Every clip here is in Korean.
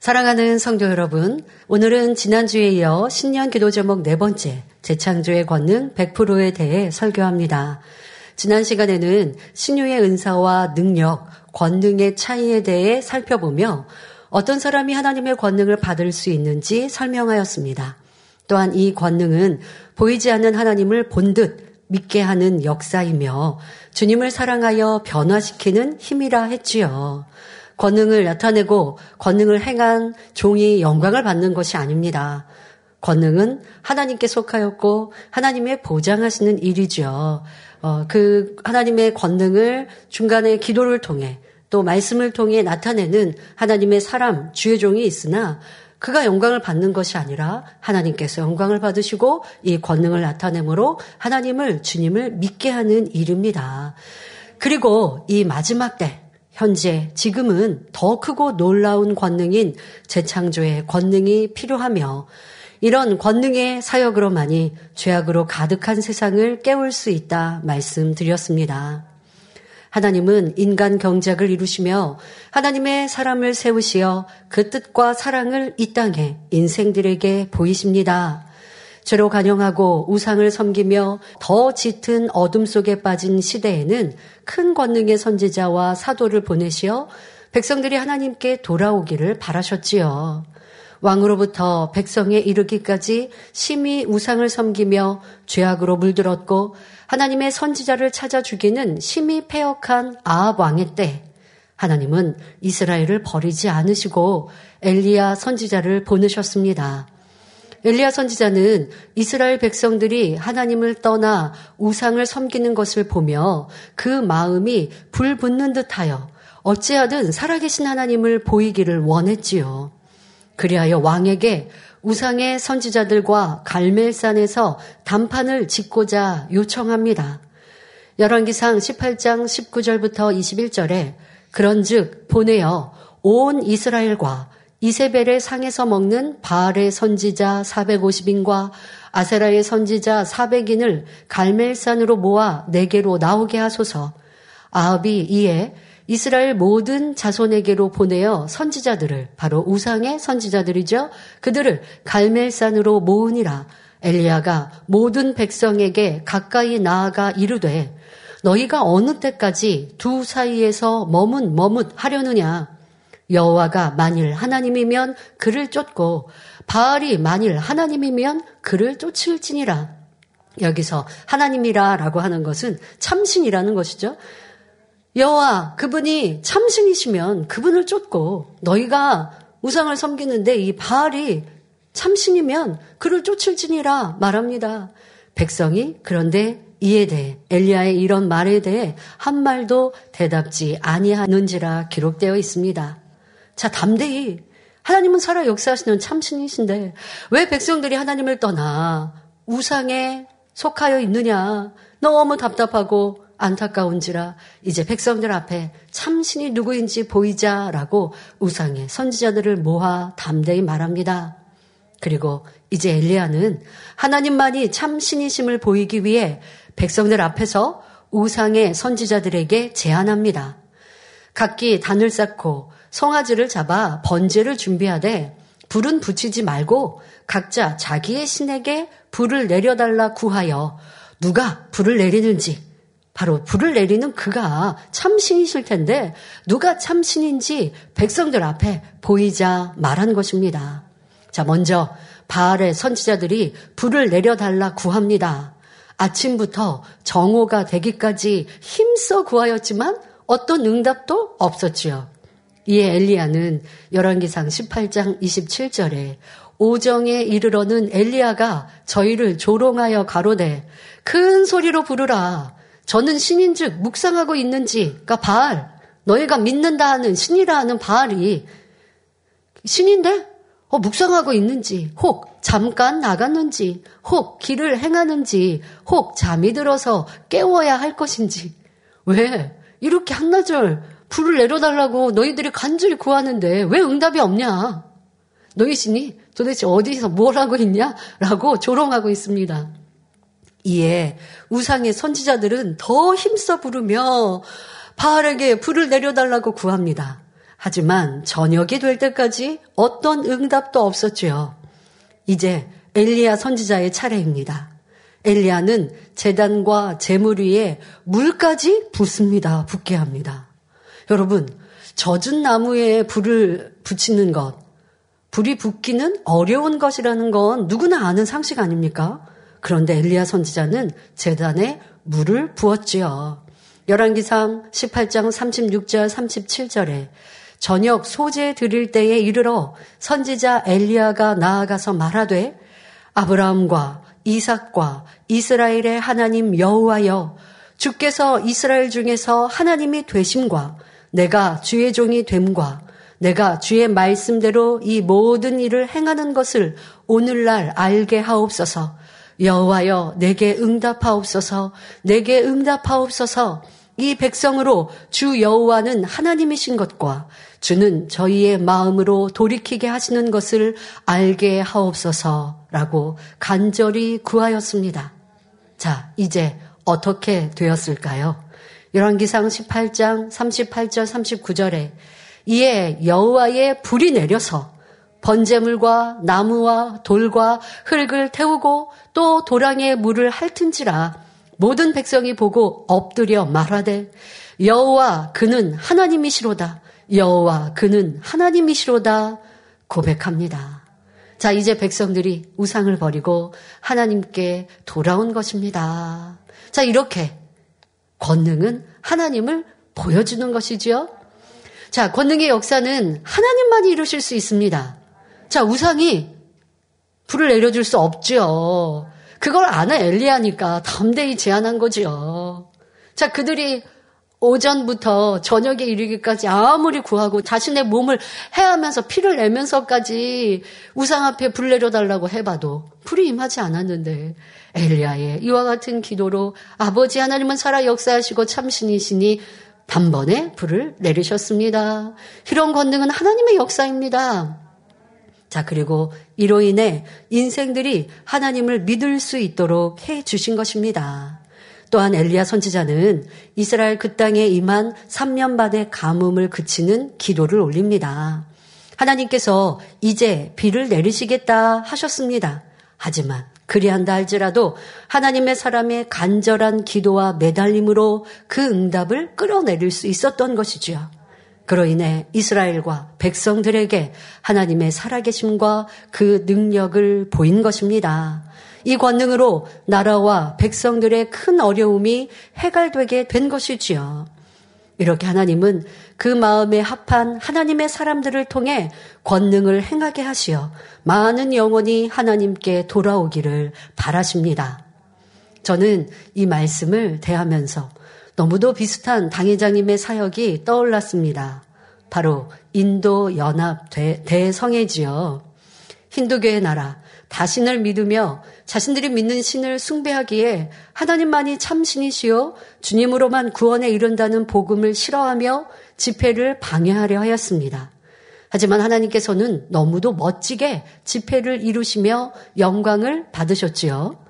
사랑하는 성도 여러분, 오늘은 지난주에 이어 신년 기도 제목 네 번째, 재창조의 권능 100%에 대해 설교합니다. 지난 시간에는 신유의 은사와 능력, 권능의 차이에 대해 살펴보며 어떤 사람이 하나님의 권능을 받을 수 있는지 설명하였습니다. 또한 이 권능은 보이지 않는 하나님을 본 듯 믿게 하는 역사이며 주님을 사랑하여 변화시키는 힘이라 했지요. 권능을 나타내고 권능을 행한 종이 영광을 받는 것이 아닙니다. 권능은 하나님께 속하였고 하나님의 보장하시는 일이죠. 어, 그 하나님의 권능을 중간에 기도를 통해 또 말씀을 통해 나타내는 하나님의 사람, 주의 종이 있으나 그가 영광을 받는 것이 아니라 하나님께서 영광을 받으시고 이 권능을 나타내므로 하나님을 주님을 믿게 하는 일입니다. 그리고 이 마지막 때 현재 지금은 더 크고 놀라운 권능인 재창조의 권능이 필요하며 이런 권능의 사역으로만이 죄악으로 가득한 세상을 깨울 수 있다 말씀드렸습니다. 하나님은 인간 경작을 이루시며 하나님의 사람을 세우시어 그 뜻과 사랑을 이 땅에 인생들에게 보이십니다. 죄로 간영하고 우상을 섬기며 더 짙은 어둠 속에 빠진 시대에는 큰 권능의 선지자와 사도를 보내시어 백성들이 하나님께 돌아오기를 바라셨지요. 왕으로부터 백성에 이르기까지 심히 우상을 섬기며 죄악으로 물들었고 하나님의 선지자를 찾아 죽이는 심히 폐역한 아합 왕의 때 하나님은 이스라엘을 버리지 않으시고 엘리야 선지자를 보내셨습니다. 엘리야 선지자는 이스라엘 백성들이 하나님을 떠나 우상을 섬기는 것을 보며 그 마음이 불붙는 듯하여 어찌하든 살아계신 하나님을 보이기를 원했지요. 그리하여 왕에게 우상의 선지자들과 갈멜산에서 단판을 짓고자 요청합니다. 열왕기상 18장 19절부터 21절에 그런즉 보내어 온 이스라엘과 이세벨의 상에서 먹는 바알의 선지자 450인과 아세라의 선지자 400인을 갈멜산으로 모아 내게로 나오게 하소서. 아합이 이에 이스라엘 모든 자손에게로 보내어 선지자들을 바로 우상의 선지자들이죠. 그들을 갈멜산으로 모으니라. 엘리야가 모든 백성에게 가까이 나아가 이르되 너희가 어느 때까지 두 사이에서 머뭇 머뭇 하려느냐 여호와가 만일 하나님이면 그를 쫓고 바알이 만일 하나님이면 그를 쫓을지니라. 여기서 하나님이라라고 하는 것은 참신이라는 것이죠. 여호와 그분이 참신이시면 그분을 쫓고 너희가 우상을 섬기는데 이 바알이 참신이면 그를 쫓을지니라 말합니다. 백성이 그런데 이에 대해 엘리야의 이런 말에 대해 한 말도 대답지 아니하는지라 기록되어 있습니다. 자, 담대히 하나님은 살아 역사하시는 참신이신데 왜 백성들이 하나님을 떠나 우상에 속하여 있느냐? 너무 답답하고 안타까운지라 이제 백성들 앞에 참신이 누구인지 보이자라고 우상의 선지자들을 모아 담대히 말합니다. 그리고 이제 엘리야는 하나님만이 참신이심을 보이기 위해 백성들 앞에서 우상의 선지자들에게 제안합니다. 각기 단을 쌓고 송아지를 잡아 번제를 준비하되 불은 붙이지 말고 각자 자기의 신에게 불을 내려달라 구하여 누가 불을 내리는지 바로 불을 내리는 그가 참신이실 텐데 누가 참신인지 백성들 앞에 보이자 말한 것입니다. 자, 먼저 바알의 선지자들이 불을 내려달라 구합니다. 아침부터 정오가 되기까지 힘써 구하였지만 어떤 응답도 없었지요. 이에 엘리야는 열왕기상 18장 27절에 오정에 이르러는 엘리야가 저희를 조롱하여 가로되 큰 소리로 부르라. 저는 신인즉 묵상하고 있는지, 그러니까 바알, 너희가 믿는다 하는 신이라 하는 바알이 신인데 어, 묵상하고 있는지, 혹 잠깐 나갔는지, 혹 길을 행하는지, 혹 잠이 들어서 깨워야 할 것인지. 왜 이렇게 한나절 불을 내려달라고 너희들이 간절히 구하는데 왜 응답이 없냐? 너희 신이 도대체 어디서 뭘 하고 있냐? 라고 조롱하고 있습니다. 이에 우상의 선지자들은 더 힘써 부르며 바알에게 불을 내려달라고 구합니다. 하지만 저녁이 될 때까지 어떤 응답도 없었지요. 이제 엘리야 선지자의 차례입니다. 엘리야는 재단과 재물 위에 물까지 붓습니다. 붓게 합니다. 여러분, 젖은 나무에 불을 붙이는 것, 불이 붙기는 어려운 것이라는 건 누구나 아는 상식 아닙니까? 그런데 엘리야 선지자는 재단에 물을 부었지요. 열왕기상 18장 36절 37절에 저녁 소재 드릴 때에 이르러 선지자 엘리야가 나아가서 말하되 아브라함과 이삭과 이스라엘의 하나님 여호와여 주께서 이스라엘 중에서 하나님이 되심과 내가 주의 종이 됨과 내가 주의 말씀대로 이 모든 일을 행하는 것을 오늘날 알게 하옵소서. 여호와여 내게 응답하옵소서. 내게 응답하옵소서. 이 백성으로 주 여호와는 하나님이신 것과 주는 저희의 마음으로 돌이키게 하시는 것을 알게 하옵소서라고 간절히 구하였습니다. 자, 이제 어떻게 되었을까요? 열왕기상 18장 38절 39절에 이에 여호와의 불이 내려서 번제물과 나무와 돌과 흙을 태우고 또 도랑에 물을 핥은지라 모든 백성이 보고 엎드려 말하되 여호와 그는 하나님이시로다 여호와 그는 하나님이시로다 고백합니다. 자 이제 백성들이 우상을 버리고 하나님께 돌아온 것입니다. 자 이렇게 권능은 하나님을 보여주는 것이지요. 자, 권능의 역사는 하나님만이 이루실 수 있습니다. 자, 우상이 불을 내려줄 수 없죠. 그걸 아는 엘리야니까 담대히 제안한 거지요. 자, 그들이 오전부터 저녁에 이르기까지 아무리 구하고 자신의 몸을 해하면서 피를 내면서까지 우상 앞에 불 내려달라고 해봐도 불이 임하지 않았는데 엘리야의 이와 같은 기도로 아버지 하나님은 살아 역사하시고 참신이시니 단번에 불을 내리셨습니다. 이런 권능은 하나님의 역사입니다. 자, 그리고 이로 인해 인생들이 하나님을 믿을 수 있도록 해 주신 것입니다. 또한 엘리야 선지자는 이스라엘 그 땅에 임한 3년 반의 가뭄을 그치는 기도를 올립니다. 하나님께서 이제 비를 내리시겠다 하셨습니다. 하지만 그리한다 할지라도 하나님의 사람의 간절한 기도와 매달림으로 그 응답을 끌어내릴 수 있었던 것이지요. 그로 인해 이스라엘과 백성들에게 하나님의 살아계심과 그 능력을 보인 것입니다. 이 권능으로 나라와 백성들의 큰 어려움이 해갈되게 된 것이지요. 이렇게 하나님은 그 마음에 합한 하나님의 사람들을 통해 권능을 행하게 하시어 많은 영혼이 하나님께 돌아오기를 바라십니다. 저는 이 말씀을 대하면서 너무도 비슷한 당회장님의 사역이 떠올랐습니다. 바로 인도 연합 대성회지요. 힌두교의 나라, 다신을 믿으며 자신들이 믿는 신을 숭배하기에 하나님만이 참신이시요 주님으로만 구원에 이른다는 복음을 싫어하며 집회를 방해하려 하였습니다. 하지만 하나님께서는 너무도 멋지게 집회를 이루시며 영광을 받으셨지요.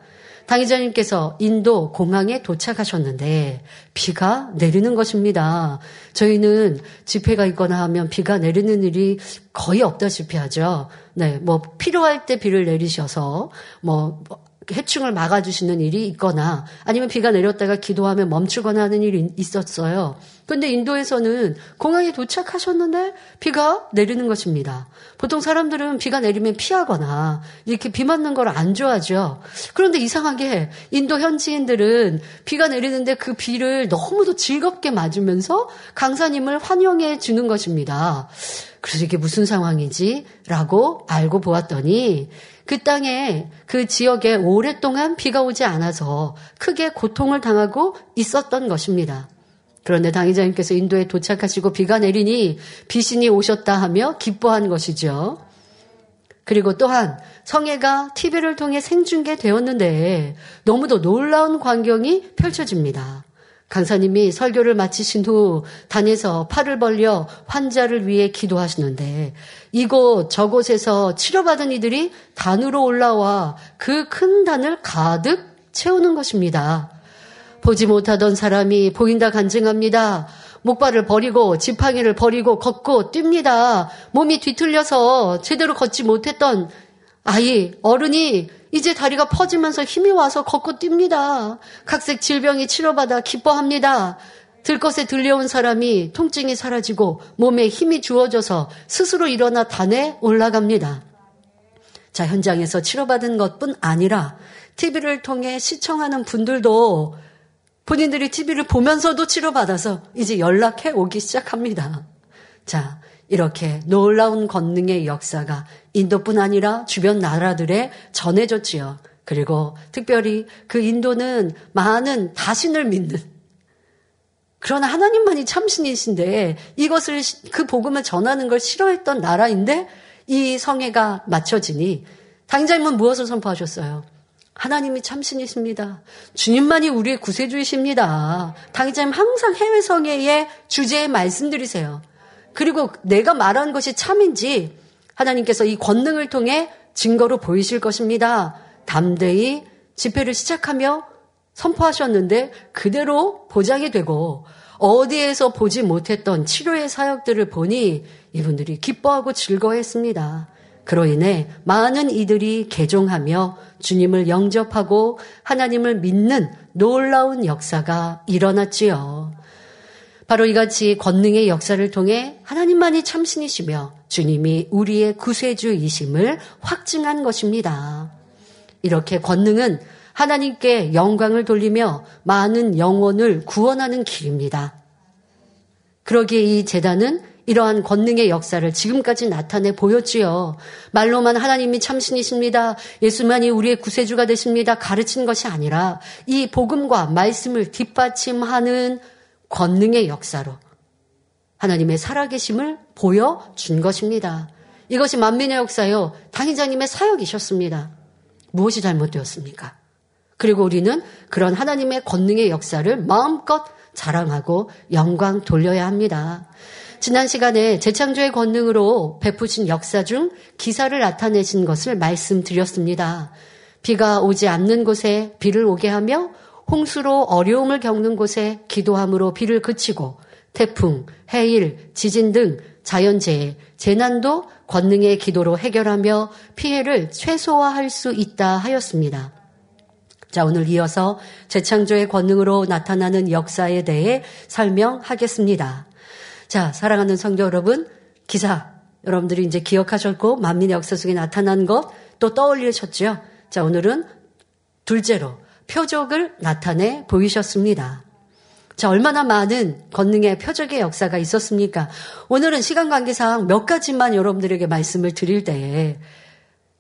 당의자님께서 인도 공항에 도착하셨는데 비가 내리는 것입니다. 저희는 집회가 있거나 하면 비가 내리는 일이 거의 없다시피 하죠. 네, 뭐 필요할 때 비를 내리셔서 뭐 해충을 막아주시는 일이 있거나 아니면 비가 내렸다가 기도하면 멈추거나 하는 일이 있었어요. 근데 인도에서는 공항에 도착하셨는데 비가 내리는 것입니다. 보통 사람들은 비가 내리면 피하거나 이렇게 비 맞는 걸 안 좋아하죠. 그런데 이상하게 인도 현지인들은 비가 내리는데 그 비를 너무도 즐겁게 맞으면서 강사님을 환영해 주는 것입니다. 그래서 이게 무슨 상황이지? 라고 알고 보았더니 그 땅에 그 지역에 오랫동안 비가 오지 않아서 크게 고통을 당하고 있었던 것입니다. 그런데 당의자님께서 인도에 도착하시고 비가 내리니 비신이 오셨다 하며 기뻐한 것이죠. 그리고 또한 성회가 TV를 통해 생중계되었는데 너무도 놀라운 광경이 펼쳐집니다. 강사님이 설교를 마치신 후 단에서 팔을 벌려 환자를 위해 기도하시는데 이곳 저곳에서 치료받은 이들이 단으로 올라와 그 큰 단을 가득 채우는 것입니다. 보지 못하던 사람이 보인다 간증합니다. 목발을 버리고 지팡이를 버리고 걷고 뜁니다. 몸이 뒤틀려서 제대로 걷지 못했던 아이, 어른이 이제 다리가 퍼지면서 힘이 와서 걷고 뜁니다. 각색 질병이 치료받아 기뻐합니다. 들것에 들려온 사람이 통증이 사라지고 몸에 힘이 주어져서 스스로 일어나 단에 올라갑니다. 자, 현장에서 치료받은 것뿐 아니라 TV를 통해 시청하는 분들도 본인들이 TV를 보면서도 치료받아서 이제 연락해 오기 시작합니다. 자, 이렇게 놀라운 권능의 역사가 인도뿐 아니라 주변 나라들에 전해졌지요. 그리고 특별히 그 인도는 많은 다신을 믿는 그러나 하나님만이 참신이신데 이것을 그 복음을 전하는 걸 싫어했던 나라인데 이 성회가 맞춰지니 당장님은 무엇을 선포하셨어요? 하나님이 참신이십니다. 주님만이 우리의 구세주이십니다. 당장님 항상 해외 성회의 주제에 말씀드리세요. 그리고 내가 말한 것이 참인지 하나님께서 이 권능을 통해 증거로 보이실 것입니다. 담대히 집회를 시작하며 선포하셨는데 그대로 보장이 되고 어디에서 보지 못했던 치료의 사역들을 보니 이분들이 기뻐하고 즐거워했습니다. 그로 인해 많은 이들이 개종하며 주님을 영접하고 하나님을 믿는 놀라운 역사가 일어났지요. 바로 이같이 권능의 역사를 통해 하나님만이 참신이시며 주님이 우리의 구세주이심을 확증한 것입니다. 이렇게 권능은 하나님께 영광을 돌리며 많은 영혼을 구원하는 길입니다. 그러기에 이 재단은 이러한 권능의 역사를 지금까지 나타내 보였지요. 말로만 하나님이 참신이십니다. 예수만이 우리의 구세주가 되십니다. 가르친 것이 아니라 이 복음과 말씀을 뒷받침하는 권능의 역사로 하나님의 살아계심을 보여준 것입니다. 이것이 만민의 역사요. 당의자님의 사역이셨습니다. 무엇이 잘못되었습니까? 그리고 우리는 그런 하나님의 권능의 역사를 마음껏 자랑하고 영광 돌려야 합니다. 지난 시간에 재창조의 권능으로 베푸신 역사 중 기사를 나타내신 것을 말씀드렸습니다. 비가 오지 않는 곳에 비를 오게 하며 홍수로 어려움을 겪는 곳에 기도함으로 비를 그치고 태풍, 해일, 지진 등 자연재해, 재난도 권능의 기도로 해결하며 피해를 최소화할 수 있다 하였습니다. 자, 오늘 이어서 재창조의 권능으로 나타나는 역사에 대해 설명하겠습니다. 자, 사랑하는 성도 여러분, 기사 여러분들이 이제 기억하셨고 만민의 역사 속에 나타난 것 또 떠올리셨죠? 자, 오늘은 둘째로 표적을 나타내 보이셨습니다. 자, 얼마나 많은 권능의 표적의 역사가 있었습니까? 오늘은 시간 관계상 몇 가지만 여러분들에게 말씀을 드릴 때에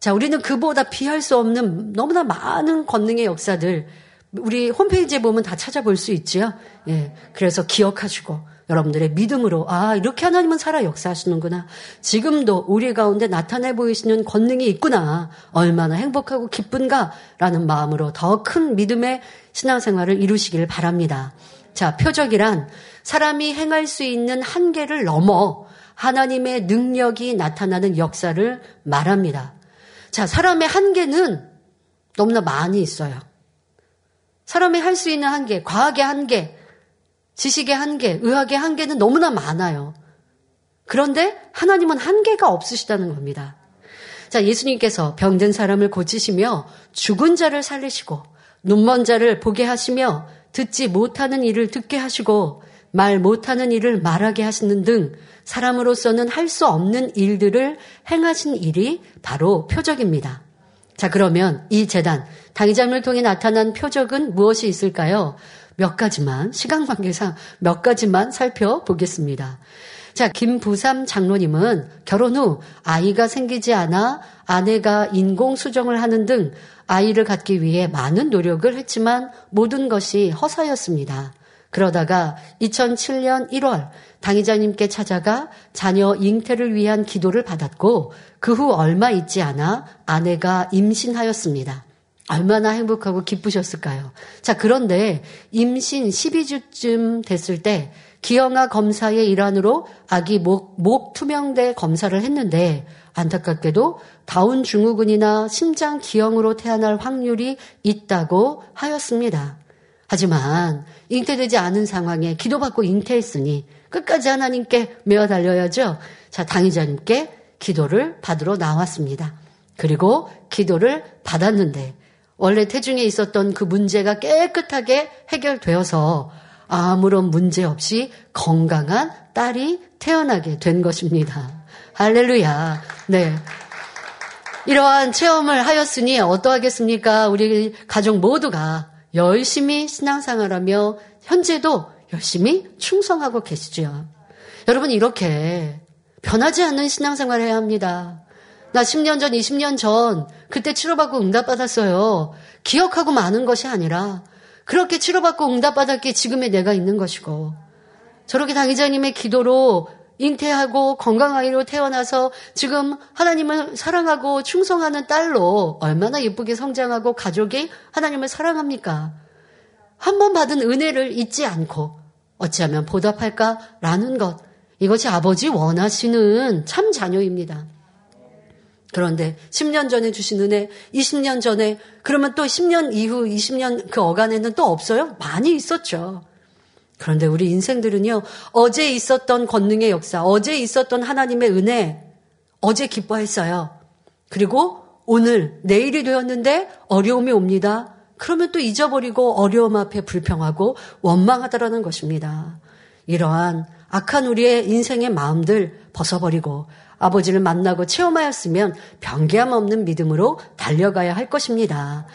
자, 우리는 그보다 피할 수 없는 너무나 많은 권능의 역사들 우리 홈페이지에 보면 다 찾아볼 수 있지요. 예. 그래서 기억하시고 여러분들의 믿음으로 아, 이렇게 하나님은 살아 역사하시는구나. 지금도 우리 가운데 나타내 보이시는 권능이 있구나. 얼마나 행복하고 기쁜가라는 마음으로 더 큰 믿음의 신앙생활을 이루시길 바랍니다. 자, 표적이란 사람이 행할 수 있는 한계를 넘어 하나님의 능력이 나타나는 역사를 말합니다. 자, 사람의 한계는 너무나 많이 있어요. 사람이 할 수 있는 한계, 과학의 한계, 지식의 한계, 의학의 한계는 너무나 많아요. 그런데 하나님은 한계가 없으시다는 겁니다. 자, 예수님께서 병든 사람을 고치시며 죽은 자를 살리시고 눈먼 자를 보게 하시며 듣지 못하는 일을 듣게 하시고 말 못하는 일을 말하게 하시는 등 사람으로서는 할 수 없는 일들을 행하신 일이 바로 표적입니다. 자, 그러면 이 재단, 당의장을 통해 나타난 표적은 무엇이 있을까요? 몇 가지만, 시간 관계상 몇 가지만 살펴보겠습니다. 자, 김부삼 장로님은 결혼 후 아이가 생기지 않아 아내가 인공수정을 하는 등 아이를 갖기 위해 많은 노력을 했지만 모든 것이 허사였습니다. 그러다가 2007년 1월 당의자님께 찾아가 자녀 잉태를 위한 기도를 받았고 그 후 얼마 있지 않아 아내가 임신하였습니다. 얼마나 행복하고 기쁘셨을까요? 자, 그런데 임신 12주쯤 됐을 때 기형아 검사의 일환으로 아기 목, 목 투명대 검사를 했는데 안타깝게도 다운 증후군이나 심장 기형으로 태어날 확률이 있다고 하였습니다. 하지만 잉태되지 않은 상황에 기도받고 잉태했으니 끝까지 하나님께 메어 달려야죠. 자, 당의자님께 기도를 받으러 나왔습니다. 그리고 기도를 받았는데 원래 태중에 있었던 그 문제가 깨끗하게 해결되어서 아무런 문제 없이 건강한 딸이 태어나게 된 것입니다. 할렐루야. 네. 이러한 체험을 하였으니 어떠하겠습니까? 우리 가족 모두가 열심히 신앙생활하며 현재도 열심히 충성하고 계시죠. 여러분 이렇게 변하지 않는 신앙생활을 해야 합니다. 나 10년 전, 20년 전 그때 치료받고 응답받았어요. 기억하고 마는 것이 아니라 그렇게 치료받고 응답받았기에 지금의 내가 있는 것이고 저렇게 당의자님의 기도로 잉태하고 건강아이로 태어나서 지금 하나님을 사랑하고 충성하는 딸로 얼마나 예쁘게 성장하고 가족이 하나님을 사랑합니까? 한 번 받은 은혜를 잊지 않고 어찌하면 보답할까라는 것. 이것이 아버지 원하시는 참 자녀입니다. 그런데 10년 전에 주신 은혜, 20년 전에, 그러면 또 10년 이후 20년 그 어간에는 또 없어요? 많이 있었죠. 그런데 우리 인생들은요, 어제 있었던 권능의 역사, 어제 있었던 하나님의 은혜, 어제 기뻐했어요. 그리고 오늘, 내일이 되었는데 어려움이 옵니다. 그러면 또 잊어버리고 어려움 앞에 불평하고 원망하다라는 것입니다. 이러한 악한 우리의 인생의 마음들 벗어버리고 아버지를 만나고 체험하였으면 변개함 없는 믿음으로 달려가야 할 것입니다.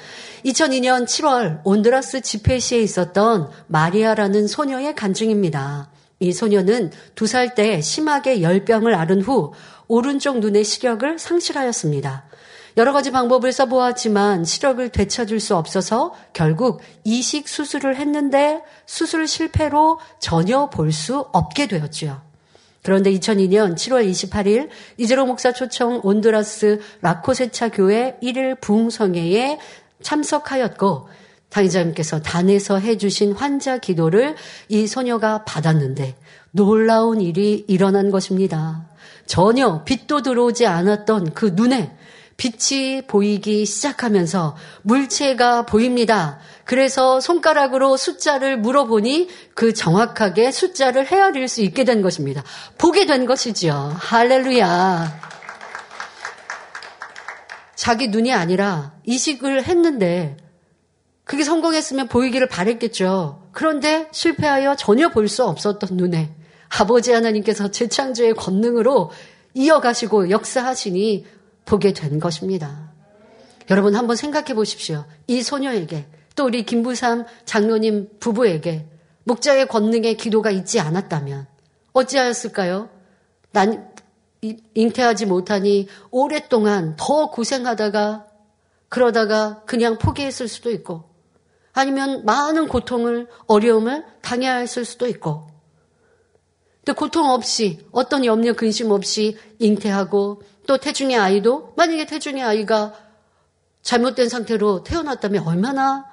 2002년 7월 온드라스 집회시에 있었던 마리아라는 소녀의 간증입니다. 이 소녀는 두 살 때 심하게 열병을 앓은 후 오른쪽 눈의 시력을 상실하였습니다. 여러 가지 방법을 써보았지만 시력을 되찾을 수 없어서 결국 이식 수술을 했는데 수술 실패로 전혀 볼 수 없게 되었지요. 그런데 2002년 7월 28일 이재로 목사 초청 온두라스 라코세차 교회 1일 부흥성회에 참석하였고 당의자님께서 단에서 해주신 환자 기도를 이 소녀가 받았는데 놀라운 일이 일어난 것입니다. 전혀 빛도 들어오지 않았던 그 눈에 빛이 보이기 시작하면서 물체가 보입니다. 그래서 손가락으로 숫자를 물어보니 그 정확하게 숫자를 헤아릴 수 있게 된 것입니다. 보게 된 것이지요. 할렐루야. 자기 눈이 아니라 이식을 했는데 그게 성공했으면 보이기를 바랬겠죠. 그런데 실패하여 전혀 볼 수 없었던 눈에 아버지 하나님께서 재창조의 권능으로 이어가시고 역사하시니 보게 된 것입니다. 여러분 한번 생각해 보십시오. 이 소녀에게 또 우리 김부삼 장로님 부부에게 목자의 권능의 기도가 있지 않았다면 어찌하였을까요? 난 잉태하지 못하니 오랫동안 더 고생하다가 그러다가 그냥 포기했을 수도 있고 아니면 많은 고통을 어려움을 당해야 했을 수도 있고 또 고통 없이 어떤 염려 근심 없이 잉태하고 또 태중의 아이도 만약에 태중의 아이가 잘못된 상태로 태어났다면 얼마나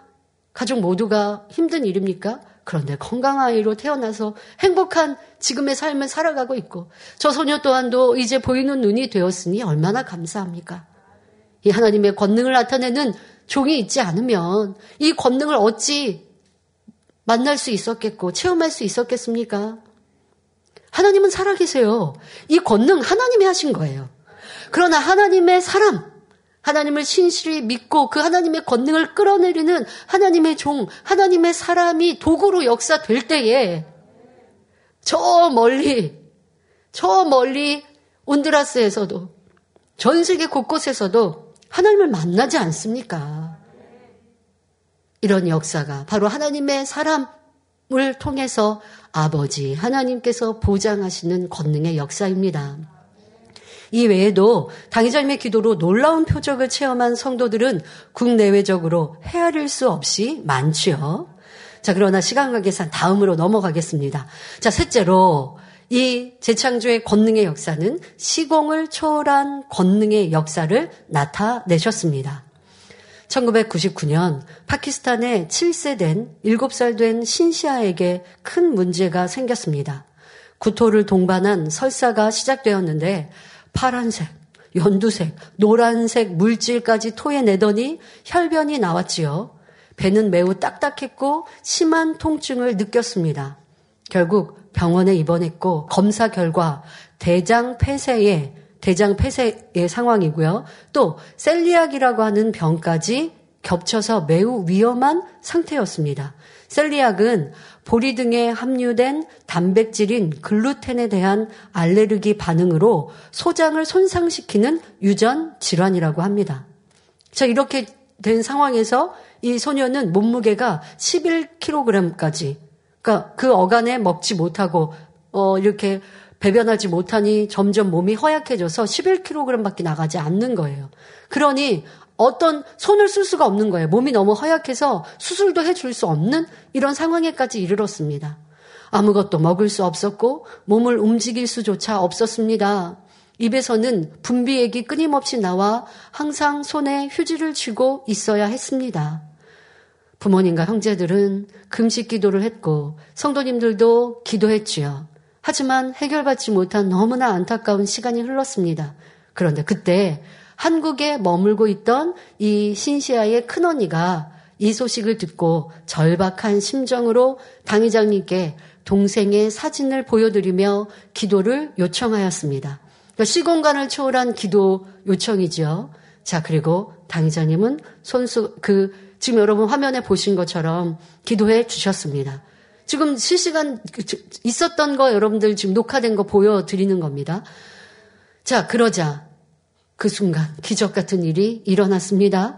가족 모두가 힘든 일입니까? 그런데 건강한 아이로 태어나서 행복한 지금의 삶을 살아가고 있고 저 소녀 또한도 이제 보이는 눈이 되었으니 얼마나 감사합니까? 이 하나님의 권능을 나타내는 종이 있지 않으면 이 권능을 어찌 만날 수 있었겠고 체험할 수 있었겠습니까? 하나님은 살아계세요. 이 권능 하나님이 하신 거예요. 그러나 하나님의 사람, 하나님을 신실히 믿고 그 하나님의 권능을 끌어내리는 하나님의 종, 하나님의 사람이 도구로 역사될 때에 저 멀리, 저 멀리 온드라스에서도 전 세계 곳곳에서도 하나님을 만나지 않습니까? 이런 역사가 바로 하나님의 사람을 통해서 아버지 하나님께서 보장하시는 권능의 역사입니다. 이 외에도 당의자님의 기도로 놀라운 표적을 체험한 성도들은 국내외적으로 헤아릴 수 없이 많지요. 자, 그러나 시간 관계상 다음으로 넘어가겠습니다. 자, 셋째로 이 재창조의 권능의 역사는 시공을 초월한 권능의 역사를 나타내셨습니다. 1999년 파키스탄의 7세 된 7살 된 신시아에게 큰 문제가 생겼습니다. 구토를 동반한 설사가 시작되었는데 파란색, 연두색, 노란색 물질까지 토해내더니 혈변이 나왔지요. 배는 매우 딱딱했고 심한 통증을 느꼈습니다. 결국 병원에 입원했고 검사 결과 대장 폐쇄에 대장 폐쇄의 상황이고요. 또 셀리악이라고 하는 병까지 겹쳐서 매우 위험한 상태였습니다. 셀리악은 보리 등에 함유된 단백질인 글루텐에 대한 알레르기 반응으로 소장을 손상시키는 유전 질환이라고 합니다. 자, 이렇게 된 상황에서 이 소녀는 몸무게가 11kg까지, 그러니까 그 어간에 먹지 못하고, 어, 이렇게 배변하지 못하니 점점 몸이 허약해져서 11kg밖에 나가지 않는 거예요. 그러니 어떤 손을 쓸 수가 없는 거예요. 몸이 너무 허약해서 수술도 해줄 수 없는 이런 상황에까지 이르렀습니다. 아무것도 먹을 수 없었고 몸을 움직일 수조차 없었습니다. 입에서는 분비액이 끊임없이 나와 항상 손에 휴지를 쥐고 있어야 했습니다. 부모님과 형제들은 금식 기도를 했고 성도님들도 기도했지요. 하지만 해결받지 못한 너무나 안타까운 시간이 흘렀습니다. 그런데 그때 한국에 머물고 있던 이 신시아의 큰언니가 이 소식을 듣고 절박한 심정으로 당회장님께 동생의 사진을 보여드리며 기도를 요청하였습니다. 그러니까 시공간을 초월한 기도 요청이죠. 자, 그리고 당회장님은 손수, 그, 지금 여러분 화면에 보신 것처럼 기도해 주셨습니다. 지금 실시간 그, 있었던 거 여러분들 지금 녹화된 거 보여드리는 겁니다. 자, 그러자 그 순간 기적 같은 일이 일어났습니다.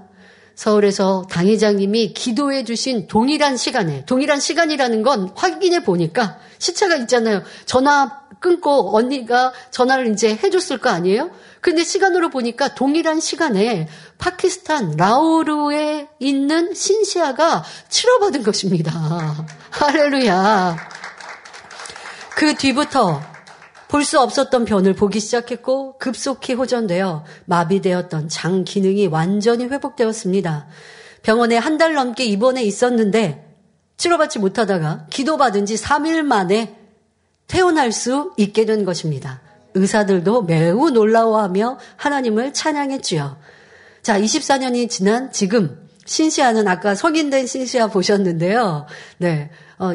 서울에서 당회장님이 기도해 주신 동일한 시간에, 동일한 시간이라는 건 확인해 보니까 시차가 있잖아요. 전화 끊고 언니가 전화를 이제 해줬을 거 아니에요? 근데 시간으로 보니까 동일한 시간에 파키스탄 라오르에 있는 신시아가 치료받은 것입니다. 할렐루야. 그 뒤부터 볼 수 없었던 변을 보기 시작했고 급속히 호전되어 마비되었던 장 기능이 완전히 회복되었습니다. 병원에 한 달 넘게 입원해 있었는데 치료받지 못하다가 기도받은 지 3일 만에 태어날 수 있게 된 것입니다. 의사들도 매우 놀라워하며 하나님을 찬양했지요. 자, 24년이 지난 지금 신시아는 아까 성인된 신시아 보셨는데요. 네. 어,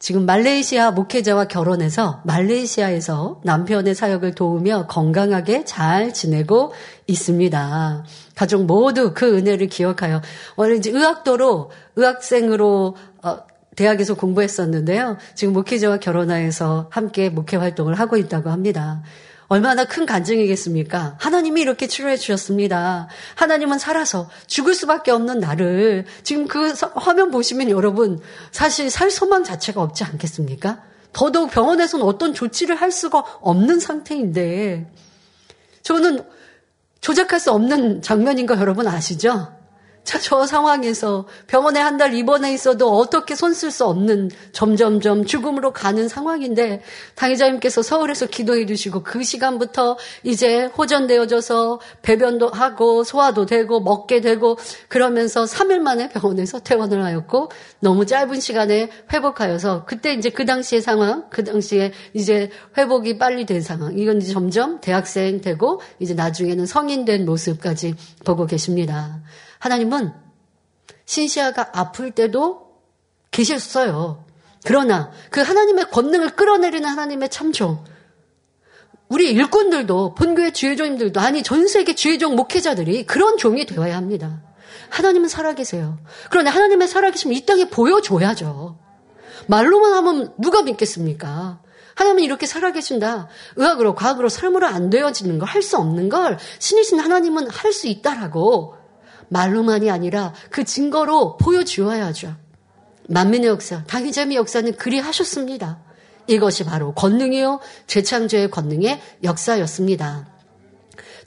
지금 말레이시아 목회자와 결혼해서 말레이시아에서 남편의 사역을 도우며 건강하게 잘 지내고 있습니다. 가족 모두 그 은혜를 기억하여 원래 의학도로 의학생으로 어, 대학에서 공부했었는데요. 지금 목회자와 결혼하여서 함께 목회 활동을 하고 있다고 합니다. 얼마나 큰 간증이겠습니까? 하나님이 이렇게 치료해 주셨습니다. 하나님은 살아서 죽을 수밖에 없는 나를 지금 그 화면 보시면 여러분 사실 살 소망 자체가 없지 않겠습니까? 더더욱 병원에서는 어떤 조치를 할 수가 없는 상태인데 저는 조작할 수 없는 장면인 거 여러분 아시죠? 자, 저 상황에서 병원에 한 달 입원해 있어도 어떻게 손 쓸 수 없는 점점점 죽음으로 가는 상황인데 당의자님께서 서울에서 기도해 주시고 그 시간부터 이제 호전되어져서 배변도 하고 소화도 되고 먹게 되고 그러면서 3일 만에 병원에서 퇴원을 하였고 너무 짧은 시간에 회복하여서 그때 이제 그 당시의 상황, 그 당시에 이제 회복이 빨리 된 상황. 이건 이제 점점 대학생 되고 이제 나중에는 성인 된 모습까지 보고 계십니다. 하나님은 신시아가 아플 때도 계셨어요. 그러나 그 하나님의 권능을 끌어내리는 하나님의 참종. 우리 일꾼들도 본교의 주의종님들도 아니 전 세계 주의종 목회자들이 그런 종이 되어야 합니다. 하나님은 살아계세요. 그런데 하나님의 살아계시면 이 땅에 보여줘야죠. 말로만 하면 누가 믿겠습니까? 하나님은 이렇게 살아계신다. 의학으로, 과학으로, 삶으로 안 되어지는 걸, 할 수 없는 걸 신이신 하나님은 할 수 있다라고 말로만이 아니라 그 증거로 보여주어야죠. 만민의 역사, 당의자의 역사는 그리 하셨습니다. 이것이 바로 권능이요, 재창조의 권능의 역사였습니다.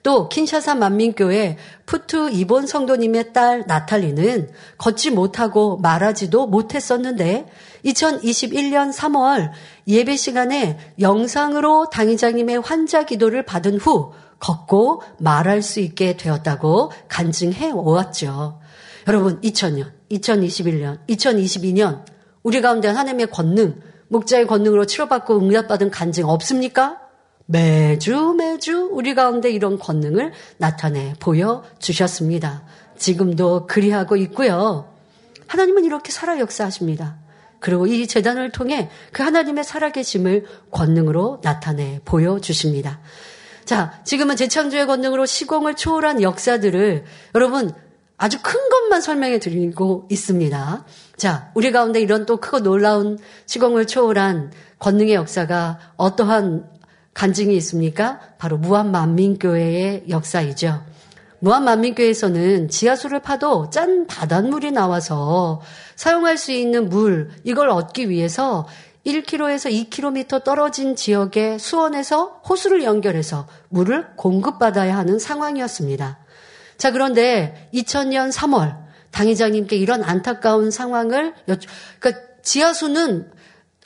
또 킨샤사 만민교회 푸트 이본 성도님의 딸 나탈리는 걷지 못하고 말하지도 못했었는데 2021년 3월 예배 시간에 영상으로 당의자님의 환자 기도를 받은 후 걷고 말할 수 있게 되었다고 간증해 오았죠. 여러분, 2000년, 2021년, 2022년 우리 가운데 하나님의 권능, 목자의 권능으로 치료받고 응답받은 간증 없습니까? 매주 매주 우리 가운데 이런 권능을 나타내 보여 주셨습니다. 지금도 그리하고 있고요. 하나님은 이렇게 살아 역사하십니다. 그리고 이 재단을 통해 그 하나님의 살아계심을 권능으로 나타내 보여주십니다. 자, 지금은 재창조의 권능으로 시공을 초월한 역사들을 여러분 아주 큰 것만 설명해 드리고 있습니다. 자, 우리 가운데 이런 또 크고 놀라운 시공을 초월한 권능의 역사가 어떠한 간증이 있습니까? 바로 무한만민교회의 역사이죠. 무한만민교회에서는 지하수를 파도 짠 바닷물이 나와서 사용할 수 있는 물, 이걸 얻기 위해서 1km에서 2km 떨어진 지역의 수원에서 호수를 연결해서 물을 공급받아야 하는 상황이었습니다. 자, 그런데 2000년 3월 당회장님께 이런 안타까운 상황을 여쭈, 그러니까 지하수는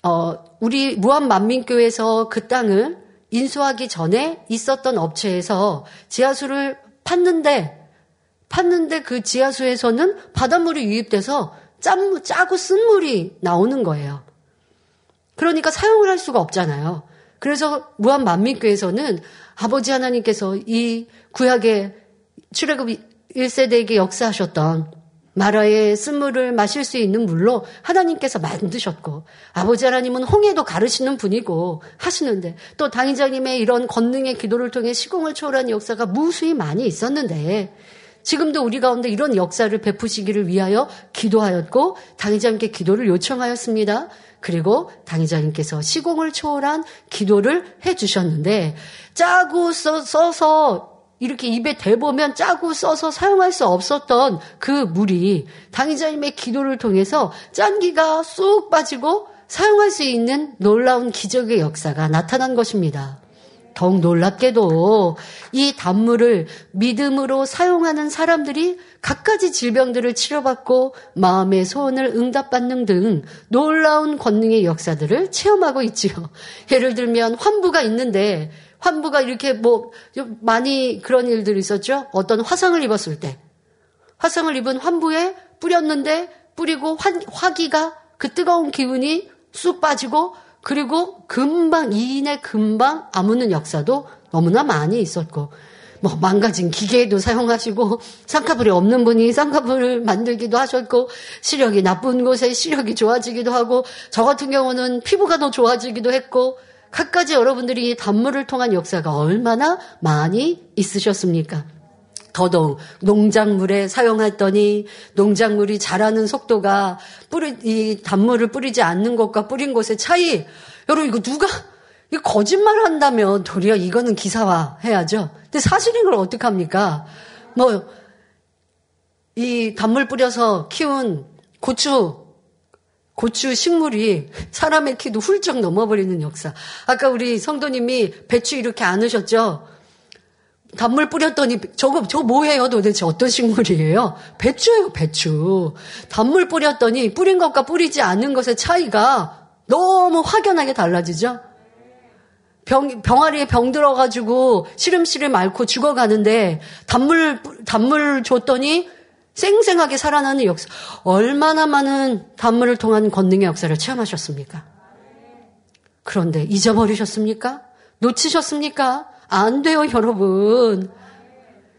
어, 우리 무한 만민교회에서 그 땅을 인수하기 전에 있었던 업체에서 지하수를 팠는데 팠는데 그 지하수에서는 바닷물이 유입돼서 짠, 짜고 쓴 물이 나오는 거예요. 그러니까 사용을 할 수가 없잖아요. 그래서 무한 만민교에서는 아버지 하나님께서 이 구약의 출애굽 1세대에게 역사하셨던 마라의 쓴물을 마실 수 있는 물로 하나님께서 만드셨고 아버지 하나님은 홍해도 가르시는 분이고 하시는데 또 당의자님의 이런 권능의 기도를 통해 시공을 초월한 역사가 무수히 많이 있었는데 지금도 우리 가운데 이런 역사를 베푸시기를 위하여 기도하였고 당의자님께 기도를 요청하였습니다. 그리고 당의자님께서 시공을 초월한 기도를 해주셨는데 짜고 써, 써서 이렇게 입에 대보면 짜고 써서 사용할 수 없었던 그 물이 당의자님의 기도를 통해서 짠기가 쑥 빠지고 사용할 수 있는 놀라운 기적의 역사가 나타난 것입니다. 더욱 놀랍게도 이 단물을 믿음으로 사용하는 사람들이 갖가지 질병들을 치료받고 마음의 소원을 응답받는 등 놀라운 권능의 역사들을 체험하고 있지요. 예를 들면 환부가 있는데 환부가 이렇게 뭐 많이 그런 일들이 있었죠. 어떤 화상을 입었을 때 화상을 입은 환부에 뿌렸는데 뿌리고 화, 화기가 그 뜨거운 기운이 쑥 빠지고 그리고 금방 이인의 금방 아무는 역사도 너무나 많이 있었고 뭐 망가진 기계도 사용하시고 쌍꺼풀이 없는 분이 쌍꺼풀을 만들기도 하셨고 시력이 나쁜 곳에 시력이 좋아지기도 하고 저 같은 경우는 피부가 더 좋아지기도 했고 갖가지 여러분들이 단물을 통한 역사가 얼마나 많이 있으셨습니까? 더더욱 농작물에 사용했더니 농작물이 자라는 속도가 뿌리 이 단물을 뿌리지 않는 것과 뿌린 것의 차이. 여러분 이거 누가 이 거짓말 한다면 도리어 이거는 기사화 해야죠. 근데 사실인 걸 어떻게 합니까? 뭐 이 단물 뿌려서 키운 고추 고추 식물이 사람의 키도 훌쩍 넘어버리는 역사. 아까 우리 성도님이 배추 이렇게 안으셨죠? 단물 뿌렸더니 저거 저 뭐예요 도대체 어떤 식물이에요? 배추예요 배추. 단물 뿌렸더니 뿌린 것과 뿌리지 않는 것의 차이가 너무 확연하게 달라지죠. 병 병아리에 병 들어가지고 시름시름 앓고 죽어가는데 단물 단물 줬더니 생생하게 살아나는 역사. 얼마나 많은 단물을 통한 권능의 역사를 체험하셨습니까? 그런데 잊어버리셨습니까? 놓치셨습니까? 안 돼요, 여러분.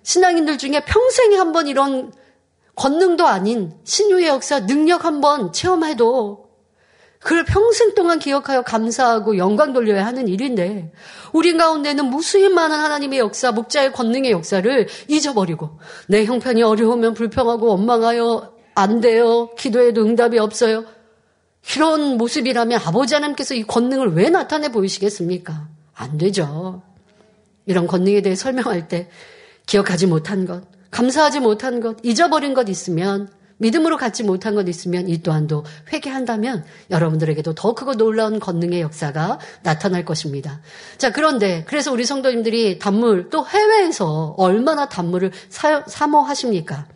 신앙인들 중에 평생에 한 번 이런 권능도 아닌 신유의 역사, 능력 한 번 체험해도 그걸 평생 동안 기억하여 감사하고 영광 돌려야 하는 일인데 우리 가운데는 무수히 많은 하나님의 역사, 목자의 권능의 역사를 잊어버리고 내 형편이 어려우면 불평하고 원망하여 안 돼요. 기도에도 응답이 없어요. 이런 모습이라면 아버지 하나님께서 이 권능을 왜 나타내 보이시겠습니까? 안 되죠. 이런 권능에 대해 설명할 때 기억하지 못한 것, 감사하지 못한 것, 잊어버린 것 있으면 믿음으로 갖지 못한 것 있으면 이 또한도 회개한다면 여러분들에게도 더 크고 놀라운 권능의 역사가 나타날 것입니다. 자, 그런데 그래서 우리 성도님들이 단물 또 해외에서 얼마나 단물을 사, 사모하십니까?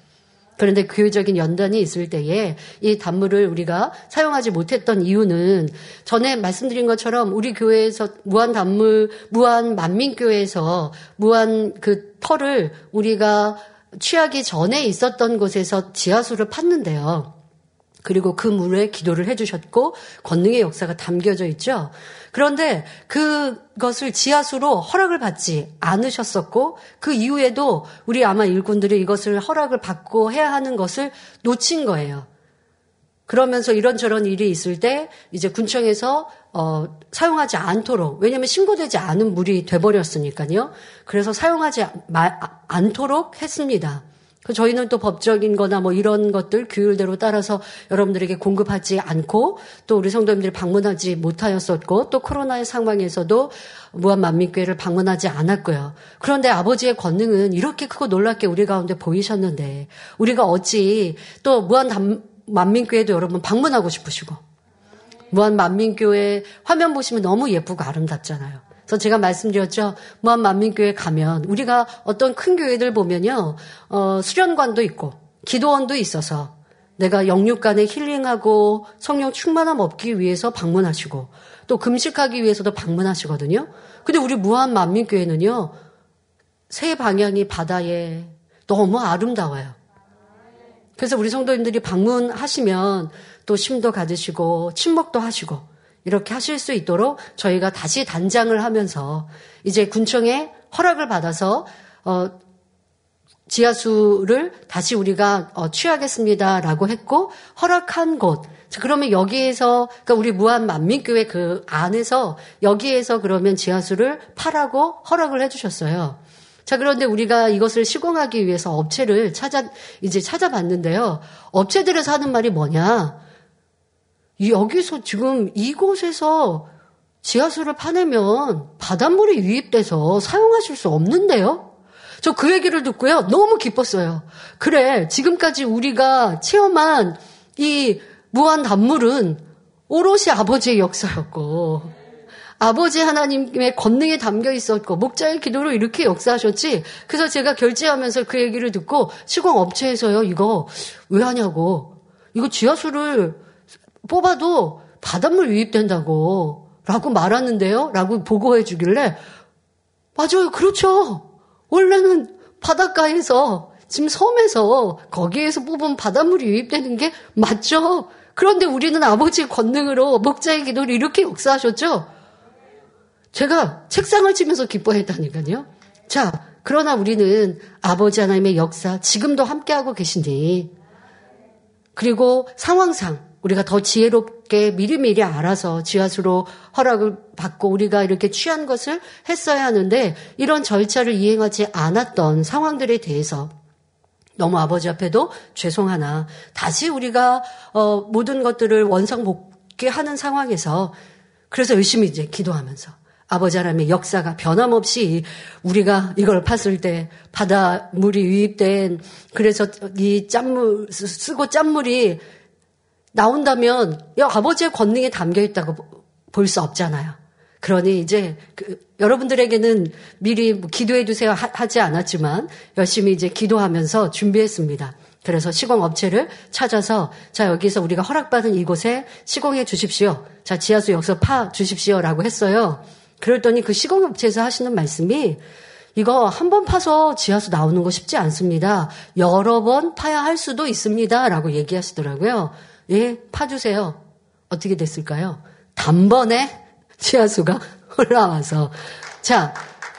그런데 교회적인 연단이 있을 때에 이 단물을 우리가 사용하지 못했던 이유는 전에 말씀드린 것처럼 우리 교회에서 무한 단물, 무한 만민교회에서 무한 그 털을 우리가 취하기 전에 있었던 곳에서 지하수를 팠는데요. 그리고 그 물에 기도를 해주셨고 권능의 역사가 담겨져 있죠. 그런데 그것을 지하수로 허락을 받지 않으셨었고 그 이후에도 우리 아마 일꾼들이 이것을 허락을 받고 해야 하는 것을 놓친 거예요. 그러면서 이런저런 일이 있을 때 이제 군청에서 어, 사용하지 않도록 왜냐하면 신고되지 않은 물이 돼버렸으니까요. 그래서 사용하지 마, 않도록 했습니다. 그 저희는 또 법적인 거나 뭐 이런 것들 규율대로 따라서 여러분들에게 공급하지 않고 또 우리 성도님들이 방문하지 못하였었고 또 코로나의 상황에서도 무한만민교회를 방문하지 않았고요. 그런데 아버지의 권능은 이렇게 크고 놀랍게 우리 가운데 보이셨는데 우리가 어찌 또 무한만민교회도 여러분 방문하고 싶으시고 무한만민교회 화면 보시면 너무 예쁘고 아름답잖아요. 그래서 제가 말씀드렸죠. 무한만민교회 가면 우리가 어떤 큰 교회들 보면요. 어, 수련관도 있고 기도원도 있어서 내가 영육간에 힐링하고 성령 충만함 얻기 위해서 방문하시고 또 금식하기 위해서도 방문하시거든요. 근데 우리 무한만민교회는요. 세 방향이 바다에 너무 아름다워요. 그래서 우리 성도님들이 방문하시면 또 심도 가지시고 침묵도 하시고 이렇게 하실 수 있도록 저희가 다시 단장을 하면서 이제 군청에 허락을 받아서 어 지하수를 다시 우리가 어, 취하겠습니다라고 했고 허락한 곳 그러면 여기에서 그러니까 우리 무한 만민교회 그 안에서 여기에서 그러면 지하수를 파라고 허락을 해주셨어요. 자 그런데 우리가 이것을 시공하기 위해서 업체를 찾아 이제 찾아봤는데요. 업체들에서 하는 말이 뭐냐? 여기서 지금 이곳에서 지하수를 파내면 바닷물이 유입돼서 사용하실 수 없는데요? 저 그 얘기를 듣고요. 너무 기뻤어요. 그래, 지금까지 우리가 체험한 이 무한 단물은 오롯이 아버지의 역사였고, 아버지 하나님의 권능에 담겨 있었고, 목자의 기도로 이렇게 역사하셨지. 그래서 제가 결제하면서 그 얘기를 듣고, 시공업체에서요, 이거 왜 하냐고. 이거 지하수를 뽑아도 바닷물 유입된다고 라고 말하는데요. 라고 보고해 주길래 맞아요. 그렇죠. 원래는 바닷가에서 지금 섬에서 거기에서 뽑은 바닷물이 유입되는 게 맞죠. 그런데 우리는 아버지의 권능으로 목자의 기도를 이렇게 역사하셨죠. 제가 책상을 치면서 기뻐했다니까요. 자, 그러나 우리는 아버지 하나님의 역사 지금도 함께하고 계신지 그리고 상황상 우리가 더 지혜롭게 미리미리 알아서 지하수로 허락을 받고 우리가 이렇게 취한 것을 했어야 하는데 이런 절차를 이행하지 않았던 상황들에 대해서 너무 아버지 앞에도 죄송하나 다시 우리가 어, 모든 것들을 원상복귀 하는 상황에서 그래서 열심히 이제 기도하면서 아버지 하나님의 역사가 변함없이 우리가 이걸 팠을 때 바닷물이 유입된 그래서 이 짠물 쓰고 짠물이 나온다면 야, 아버지의 권능에 담겨 있다고 볼 수 없잖아요. 그러니 이제 그 여러분들에게는 미리 뭐 기도해 주세요 하, 지 않았지만 열심히 이제 기도하면서 준비했습니다. 그래서 시공 업체를 찾아서 자 여기서 우리가 허락받은 이곳에 시공해 주십시오. 자 지하수 여기서 파 주십시오라고 했어요. 그랬더니 그 시공 업체에서 하시는 말씀이 이거 한 번 파서 지하수 나오는 거 쉽지 않습니다. 여러 번 파야 할 수도 있습니다라고 얘기하시더라고요. 예, 파주세요. 어떻게 됐을까요? 단번에 지하수가 올라와서. 자,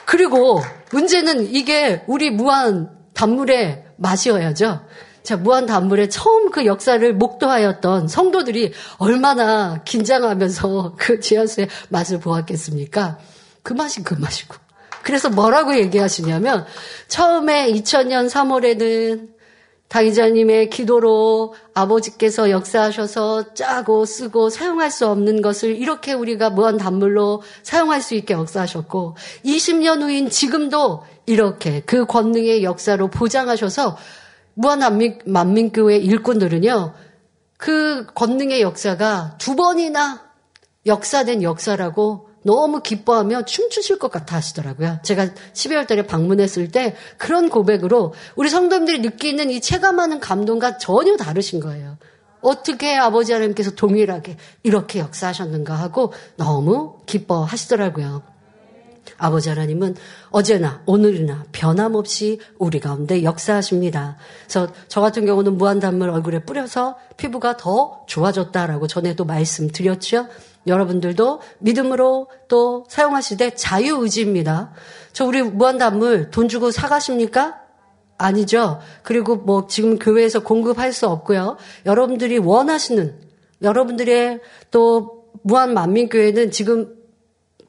그리고 문제는 이게 우리 무한 단물의 맛이어야죠. 자, 무한 단물의 처음 그 역사를 목도하였던 성도들이 얼마나 긴장하면서 그 지하수의 맛을 보았겠습니까? 그 맛이 그 맛이고. 그래서 뭐라고 얘기하시냐면, 처음에 2000년 3월에는 당의자님의 기도로 아버지께서 역사하셔서 짜고 쓰고 사용할 수 없는 것을 이렇게 우리가 무한 단물로 사용할 수 있게 역사하셨고 20년 후인 지금도 이렇게 그 권능의 역사로 보장하셔서 무한 만민교회 일꾼들은요 그 권능의 역사가 두 번이나 역사된 역사라고 너무 기뻐하며 춤추실 것 같아 하시더라고요. 제가 12월 달에 방문했을 때 그런 고백으로 우리 성도님들이 느끼는 이 체감하는 감동과 전혀 다르신 거예요. 어떻게 아버지 하나님께서 동일하게 이렇게 역사하셨는가 하고 너무 기뻐하시더라고요. 아버지 하나님은 어제나 오늘이나 변함없이 우리 가운데 역사하십니다. 그래서 저 같은 경우는 무한단물 얼굴에 뿌려서 피부가 더 좋아졌다라고 전에도 말씀드렸죠. 여러분들도 믿음으로 또 사용하시되 자유의지입니다. 저 우리 무한단물 돈 주고 사가십니까? 아니죠. 그리고 뭐 지금 교회에서 공급할 수 없고요. 여러분들이 원하시는 여러분들의 또 무한 만민교회는 지금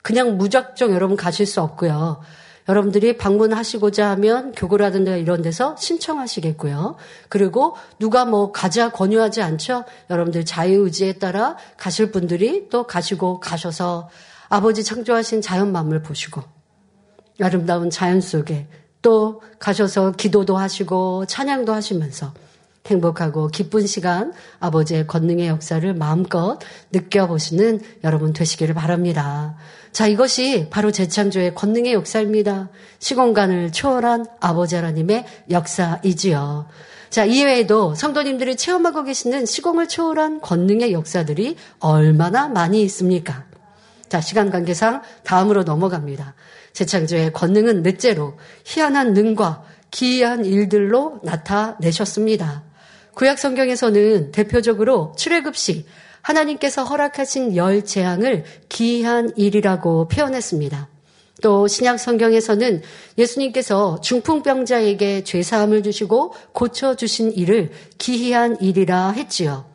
그냥 무작정 여러분 가실 수 없고요. 여러분들이 방문하시고자 하면 교구라든가 이런 데서 신청하시겠고요. 그리고 누가 뭐 가자 권유하지 않죠. 여러분들 자유의지에 따라 가실 분들이 또 가시고 가셔서 아버지 창조하신 자연 만물 보시고 아름다운 자연 속에 또 가셔서 기도도 하시고 찬양도 하시면서 행복하고 기쁜 시간 아버지의 권능의 역사를 마음껏 느껴보시는 여러분 되시기를 바랍니다. 자, 이것이 바로 재창조의 권능의 역사입니다. 시공간을 초월한 아버지 하나님의 역사이지요. 자, 이외에도 성도님들이 체험하고 계시는 시공을 초월한 권능의 역사들이 얼마나 많이 있습니까? 자, 시간 관계상 다음으로 넘어갑니다. 재창조의 권능은 넷째로 희한한 능과 기이한 일들로 나타내셨습니다. 구약 성경에서는 대표적으로 출애굽시 하나님께서 허락하신 열 재앙을 기이한 일이라고 표현했습니다. 또 신약 성경에서는 예수님께서 중풍병자에게 죄사함을 주시고 고쳐 주신 일을 기이한 일이라 했지요.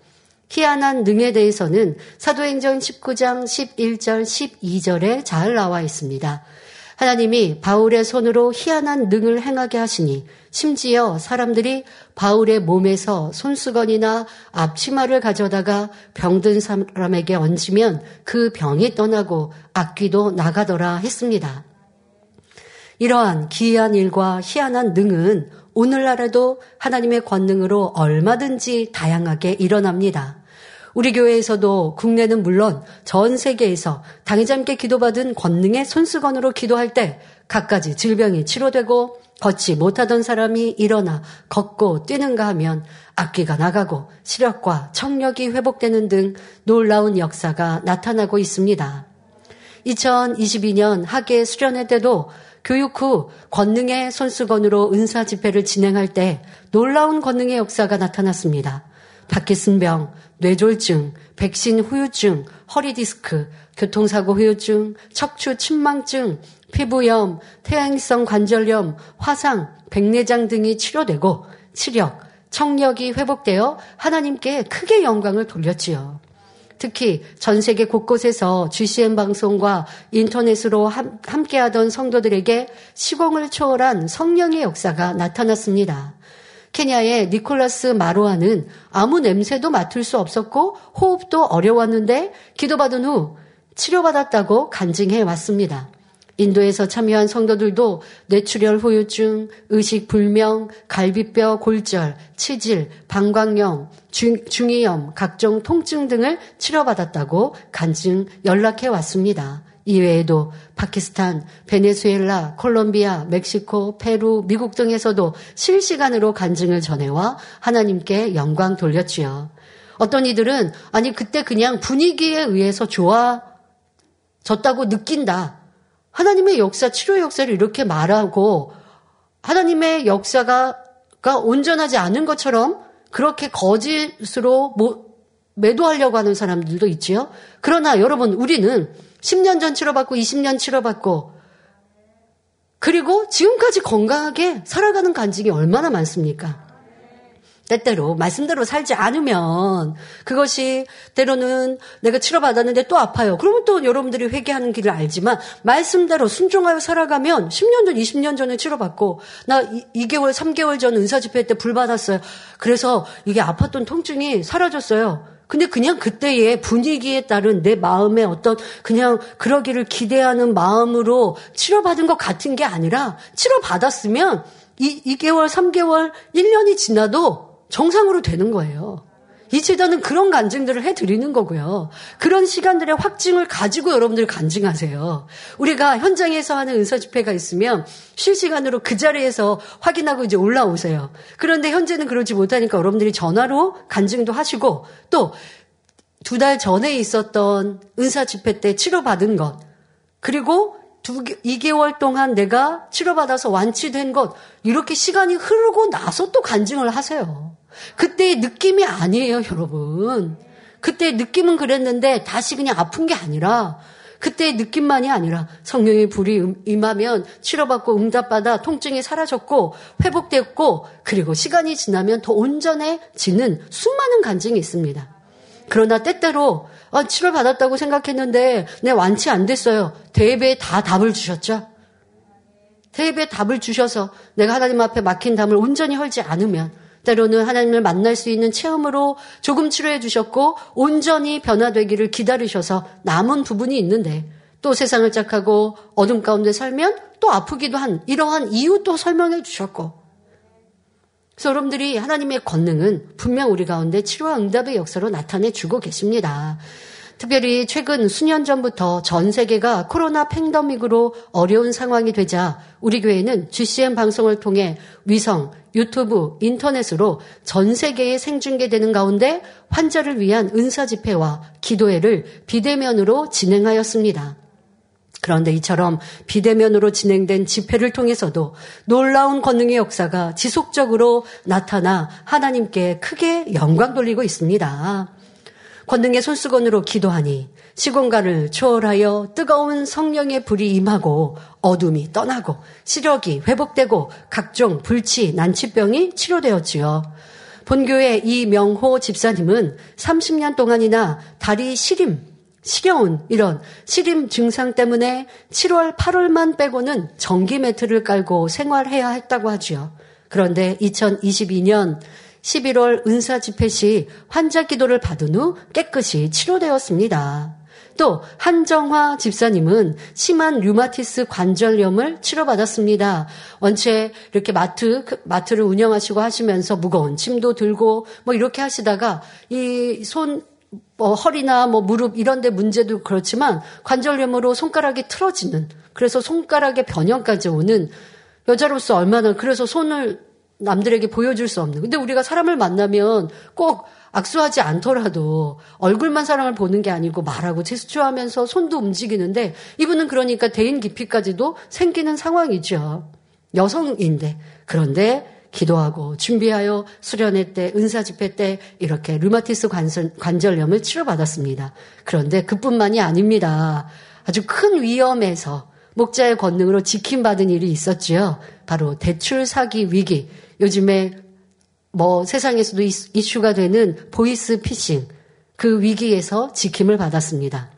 희한한 능에 대해서는 사도행전 19장 11절 12절에 잘 나와 있습니다. 하나님이 바울의 손으로 희한한 능을 행하게 하시니 심지어 사람들이 바울의 몸에서 손수건이나 앞치마를 가져다가 병든 사람에게 얹으면 그 병이 떠나고 악귀도 나가더라 했습니다. 이러한 기이한 일과 희한한 능은 오늘날에도 하나님의 권능으로 얼마든지 다양하게 일어납니다. 우리 교회에서도 국내는 물론 전 세계에서 당의자님께 기도받은 권능의 손수건으로 기도할 때 갖가지 질병이 치료되고 걷지 못하던 사람이 일어나 걷고 뛰는가 하면 악기가 나가고 시력과 청력이 회복되는 등 놀라운 역사가 나타나고 있습니다. 2022년 학예 수련회 때도 교육 후 권능의 손수건으로 은사 집회를 진행할 때 놀라운 권능의 역사가 나타났습니다. 파키슨병, 뇌졸중, 백신 후유증, 허리디스크, 교통사고 후유증, 척추 침망증, 피부염, 태양성 관절염, 화상, 백내장 등이 치료되고 치력, 청력이 회복되어 하나님께 크게 영광을 돌렸지요. 특히 전 세계 곳곳에서 GCN 방송과 인터넷으로 함께하던 성도들에게 시공을 초월한 성령의 역사가 나타났습니다. 케냐의 니콜라스 마로아는 아무 냄새도 맡을 수 없었고 호흡도 어려웠는데 기도받은 후 치료받았다고 간증해 왔습니다. 인도에서 참여한 성도들도 뇌출혈 후유증, 의식 불명, 갈비뼈 골절, 치질, 방광염, 중, 중이염, 각종 통증 등을 치료받았다고 간증 연락해 왔습니다. 이외에도 파키스탄, 베네수엘라, 콜롬비아, 멕시코, 페루, 미국 등에서도 실시간으로 간증을 전해와 하나님께 영광 돌렸지요. 어떤 이들은 아니 그때 그냥 분위기에 의해서 좋아졌다고 느낀다. 하나님의 역사, 치료 역사를 이렇게 말하고 하나님의 역사가 온전하지 않은 것처럼 그렇게 거짓으로 매도하려고 하는 사람들도 있지요. 그러나 여러분, 우리는 10년 전 치료받고 20년 치료받고 그리고 지금까지 건강하게 살아가는 간증이 얼마나 많습니까? 때때로 말씀대로 살지 않으면 그것이 때로는 내가 치료받았는데 또 아파요. 그러면 또 여러분들이 회개하는 길을 알지만 말씀대로 순종하여 살아가면 10년 전, 20년 전에 치료받고 나 2 개월, 3개월 전 은사 집회 때 불 받았어요. 그래서 이게 아팠던 통증이 사라졌어요. 근데 그냥 그때의 분위기에 따른 내 마음의 어떤 그냥 그러기를 기대하는 마음으로 치료받은 것 같은 게 아니라 치료받았으면 이 2개월, 3개월, 1년이 지나도 정상으로 되는 거예요. 이 재단은 그런 간증들을 해드리는 거고요. 그런 시간들의 확증을 가지고 여러분들 간증하세요. 우리가 현장에서 하는 은사 집회가 있으면 실시간으로 그 자리에서 확인하고 이제 올라오세요. 그런데 현재는 그러지 못하니까 여러분들이 전화로 간증도 하시고 또 두 달 전에 있었던 은사 집회 때 치료받은 것 그리고 두, 2개월 동안 내가 치료받아서 완치된 것 이렇게 시간이 흐르고 나서 또 간증을 하세요. 그때의 느낌이 아니에요, 여러분. 그때의 느낌은 그랬는데 다시 그냥 아픈 게 아니라 그때의 느낌만이 아니라 성령의 불이 음, 임하면 치료받고 응답받아 통증이 사라졌고 회복됐고 그리고 시간이 지나면 더 온전해지는 수많은 간증이 있습니다. 그러나 때때로 아, 치료 받았다고 생각했는데 내 완치 안 됐어요. 대예배에 다 답을 주셨죠. 대예배에 답을 주셔서 내가 하나님 앞에 막힌 담을 온전히 헐지 않으면 때로는 하나님을 만날 수 있는 체험으로 조금 치료해 주셨고 온전히 변화되기를 기다리셔서 남은 부분이 있는데 또 세상을 짝하고 어둠 가운데 살면 또 아프기도 한 이러한 이유 또 설명해 주셨고 그래서 여러분들이 하나님의 권능은 분명 우리 가운데 치료와 응답의 역사로 나타내 주고 계십니다. 특별히 최근 수년 전부터 전 세계가 코로나 팬더믹으로 어려운 상황이 되자 우리 교회는 GCN 방송을 통해 위성, 유튜브, 인터넷으로 전 세계에 생중계되는 가운데 환자를 위한 은사 집회와 기도회를 비대면으로 진행하였습니다. 그런데 이처럼 비대면으로 진행된 집회를 통해서도 놀라운 권능의 역사가 지속적으로 나타나 하나님께 크게 영광 돌리고 있습니다. 권능의 손수건으로 기도하니 시공간을 초월하여 뜨거운 성령의 불이 임하고 어둠이 떠나고 시력이 회복되고 각종 불치, 난치병이 치료되었지요. 본교의 이명호 집사님은 30년 동안이나 다리 시림, 시려운 이런 시림 증상 때문에 7월, 8월만 빼고는 전기 매트를 깔고 생활해야 했다고 하지요. 그런데 2022년 11월 은사 집회 시 환자 기도를 받은 후 깨끗이 치료되었습니다. 또 한정화 집사님은 심한 류마티스 관절염을 치료받았습니다. 원체 이렇게 마트 그 마트를 운영하시고 하시면서 무거운 짐도 들고 뭐 이렇게 하시다가 이손 뭐 허리나 뭐 무릎 이런 데 문제도 그렇지만 관절염으로 손가락이 틀어지는 그래서 손가락의 변형까지 오는 여자로서 얼마나 그래서 손을 남들에게 보여줄 수 없는. 근데 우리가 사람을 만나면 꼭 악수하지 않더라도 얼굴만 사람을 보는 게 아니고 말하고 제스처하면서 손도 움직이는데 이분은 그러니까 대인 깊이까지도 생기는 상황이죠. 여성인데 그런데 기도하고 준비하여 수련회 때 은사 집회 때 이렇게 류마티스 관절, 관절염을 치료받았습니다. 그런데 그뿐만이 아닙니다. 아주 큰 위험에서 목자의 권능으로 지킴받은 일이 있었지요. 바로 대출 사기 위기. 요즘에 뭐 세상에서도 이슈가 되는 보이스 피싱 그 위기에서 지킴을 받았습니다.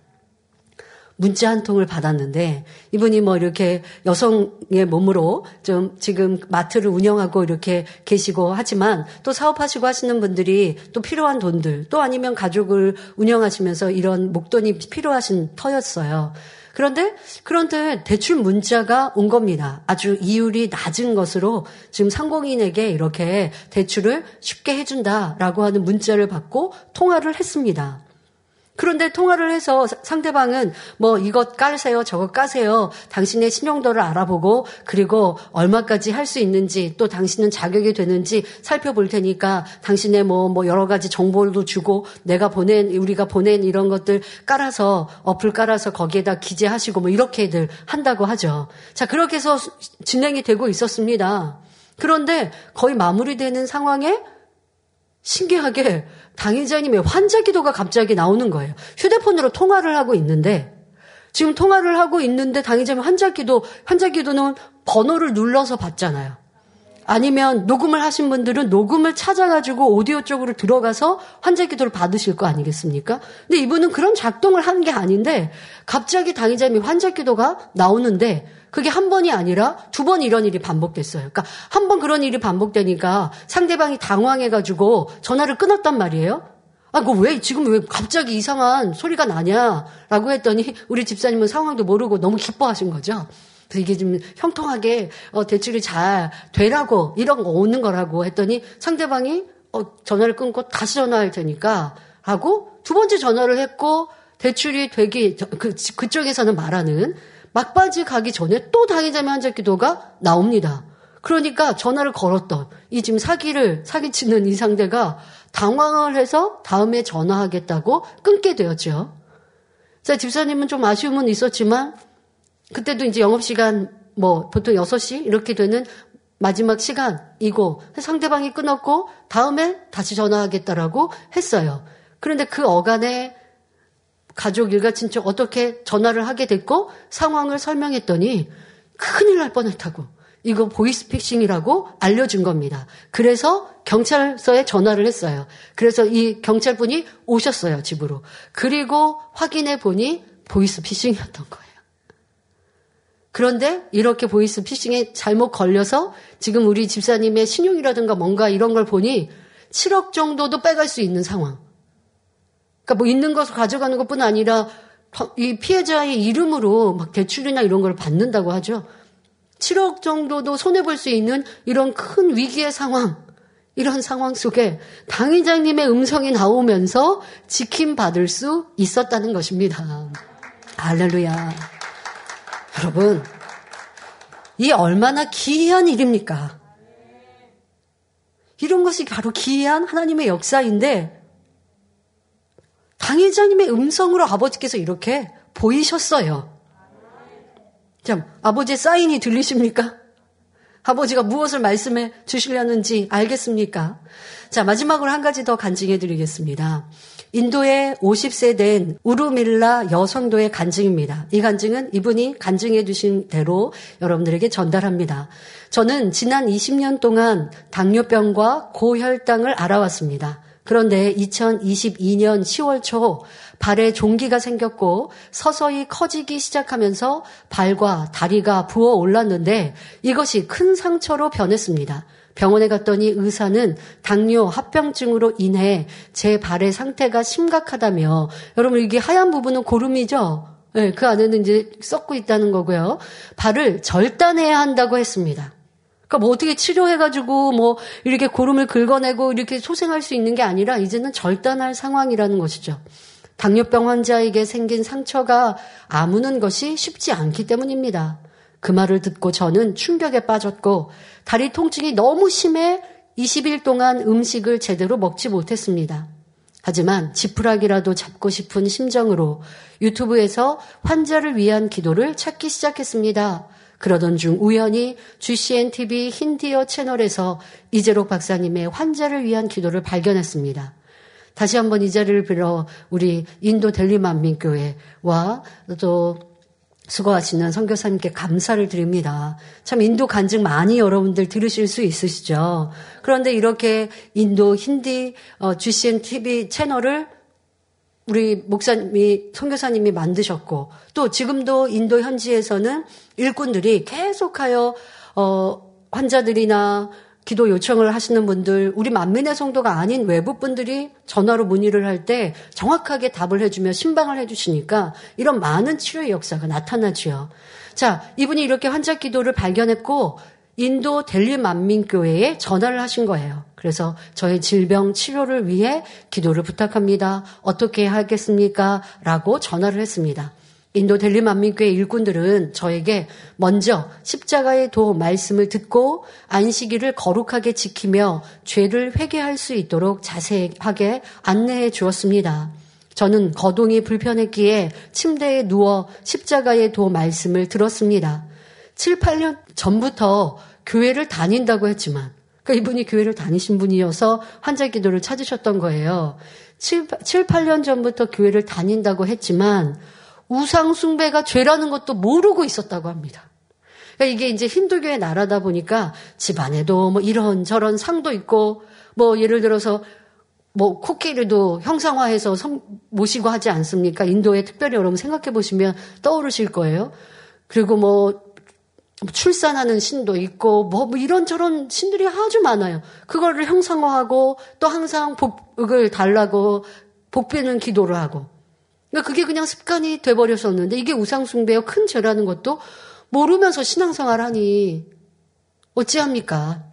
문자 한 통을 받았는데 이분이 뭐 이렇게 여성의 몸으로 좀 지금 마트를 운영하고 이렇게 계시고 하지만 또 사업하시고 하시는 분들이 또 필요한 돈들 또 아니면 가족을 운영하시면서 이런 목돈이 필요하신 터였어요. 그런데 그런데 대출 문자가 온 겁니다. 아주 이율이 낮은 것으로 지금 상공인에게 이렇게 대출을 쉽게 해준다라고 하는 문자를 받고 통화를 했습니다. 그런데 통화를 해서 상대방은 뭐 이것 까세요, 저것 까세요. 당신의 신용도를 알아보고 그리고 얼마까지 할 수 있는지 또 당신은 자격이 되는지 살펴볼 테니까 당신의 뭐, 뭐 여러 가지 정보도 주고 내가 보낸, 우리가 보낸 이런 것들 깔아서 어플 깔아서 거기에다 기재하시고 뭐 이렇게들 한다고 하죠. 자, 그렇게 해서 진행이 되고 있었습니다. 그런데 거의 마무리되는 상황에 신기하게 당의자님의 환자 기도가 갑자기 나오는 거예요. 휴대폰으로 통화를 하고 있는데 지금 통화를 하고 있는데 당의자님 환자 기도 환자 기도는 번호를 눌러서 받잖아요. 아니면 녹음을 하신 분들은 녹음을 찾아가지고 오디오 쪽으로 들어가서 환자 기도를 받으실 거 아니겠습니까? 근데 이분은 그런 작동을 한 게 아닌데 갑자기 당의자님 환자 기도가 나오는데 그게 한 번이 아니라 두 번 이런 일이 반복됐어요. 그러니까 한 번 그런 일이 반복되니까 상대방이 당황해가지고 전화를 끊었단 말이에요. 아, 그왜 지금 왜 갑자기 이상한 소리가 나냐 라고 했더니 우리 집사님은 상황도 모르고 너무 기뻐하신 거죠. 그래서 이게 좀 형통하게 어, 대출이 잘 되라고 이런 거 오는 거라고 했더니 상대방이 어, 전화를 끊고 다시 전화할 테니까 하고 두 번째 전화를 했고 대출이 되기 그 그쪽에서는 말하는 막바지 가기 전에 또 당의자매 환자 기도가 나옵니다. 그러니까 전화를 걸었던 이 지금 사기를 사기치는 이 상대가 당황을 해서 다음에 전화하겠다고 끊게 되었죠. 자, 집사님은 좀 아쉬움은 있었지만 그때도 이제 영업시간 뭐 보통 6시 이렇게 되는 마지막 시간이고 상대방이 끊었고 다음에 다시 전화하겠다라고 했어요. 그런데 그 어간에 가족 일가 친척 어떻게 전화를 하게 됐고 상황을 설명했더니 큰일 날 뻔했다고. 이거 보이스피싱이라고 알려준 겁니다. 그래서 경찰서에 전화를 했어요. 그래서 이 경찰분이 오셨어요, 집으로. 그리고 확인해 보니 보이스피싱이었던 거예요. 그런데 이렇게 보이스피싱에 잘못 걸려서 지금 우리 집사님의 신용이라든가 뭔가 이런 걸 보니 7억 정도도 빼갈 수 있는 상황. 그러니까 뭐 있는 것을 가져가는 것뿐 아니라 이 피해자의 이름으로 막 대출이나 이런 걸 받는다고 하죠. 7억 정도도 손해볼 수 있는 이런 큰 위기의 상황, 이런 상황 속에 당회장님의 음성이 나오면서 지킴받을 수 있었다는 것입니다. 할렐루야. 여러분, 이 얼마나 기이한 일입니까? 이런 것이 바로 기이한 하나님의 역사인데, 당회장님의 음성으로 아버지께서 이렇게 보이셨어요. 참, 아버지의 사인이 들리십니까? 아버지가 무엇을 말씀해 주시려는지 알겠습니까? 자, 마지막으로 한 가지 더 간증해 드리겠습니다. 인도의 50세 된 우루밀라 여성도의 간증입니다. 이 간증은 이분이 간증해 주신 대로 여러분들에게 전달합니다. 저는 지난 20년 동안 당뇨병과 고혈당을 알아왔습니다. 그런데 2022년 10월 초 발에 종기가 생겼고 서서히 커지기 시작하면서 발과 다리가 부어 올랐는데 이것이 큰 상처로 변했습니다. 병원에 갔더니 의사는 당뇨 합병증으로 인해 제 발의 상태가 심각하다며 여러분 이게 하얀 부분은 고름이죠? 네, 그 안에는 이제 썩고 있다는 거고요. 발을 절단해야 한다고 했습니다. 그러니까 뭐 어떻게 치료해가지고 뭐 이렇게 고름을 긁어내고 이렇게 소생할 수 있는 게 아니라 이제는 절단할 상황이라는 것이죠. 당뇨병 환자에게 생긴 상처가 아무는 것이 쉽지 않기 때문입니다. 그 말을 듣고 저는 충격에 빠졌고 다리 통증이 너무 심해 20일 동안 음식을 제대로 먹지 못했습니다. 하지만 지푸라기라도 잡고 싶은 심정으로 유튜브에서 환자를 위한 기도를 찾기 시작했습니다. 그러던 중 우연히 GCN TV 힌디어 채널에서 이재록 박사님의 환자를 위한 기도를 발견했습니다. 다시 한번 이 자리를 빌어 우리 인도 델리 만민교회와 또 수고하시는 선교사님께 감사를 드립니다. 참 인도 간증 많이 여러분들 들으실 수 있으시죠? 그런데 이렇게 인도 힌디 어, GCN TV 채널을 우리 목사님이 선교사님이 만드셨고 또 지금도 인도 현지에서는 일꾼들이 계속하여 어, 환자들이나 기도 요청을 하시는 분들, 우리 만민의 성도가 아닌 외부 분들이 전화로 문의를 할 때 정확하게 답을 해주며 신방을 해주시니까 이런 많은 치료의 역사가 나타나지요. 자, 이분이 이렇게 환자 기도를 발견했고 인도 델리 만민교회에 전화를 하신 거예요. 그래서 저의 질병 치료를 위해 기도를 부탁합니다. 어떻게 하겠습니까? 라고 전화를 했습니다. 인도 델리 만민교회 일꾼들은 저에게 먼저 십자가의 도 말씀을 듣고 안식일을 거룩하게 지키며 죄를 회개할 수 있도록 자세하게 안내해 주었습니다. 저는 거동이 불편했기에 침대에 누워 십자가의 도 말씀을 들었습니다. 7, 8년 전부터 교회를 다닌다고 했지만, 그러니까 이분이 교회를 다니신 분이어서 환자 기도를 찾으셨던 거예요. 7, 7 8년 전부터 교회를 다닌다고 했지만, 우상숭배가 죄라는 것도 모르고 있었다고 합니다. 그러니까 이게 이제 힌두교의 나라다 보니까 집안에도 뭐 이런 저런 상도 있고 뭐 예를 들어서 뭐 코끼리도 형상화해서 모시고 하지 않습니까? 인도에 특별히 여러분 생각해 보시면 떠오르실 거예요. 그리고 뭐 출산하는 신도 있고 뭐, 뭐 이런저런 신들이 아주 많아요. 그거를 형상화하고 또 항상 복을 달라고 복비는 기도를 하고 그러니까 그게 그냥 습관이 돼버렸었는데 이게 우상숭배요 큰 죄라는 것도 모르면서 신앙생활 하니 어찌합니까?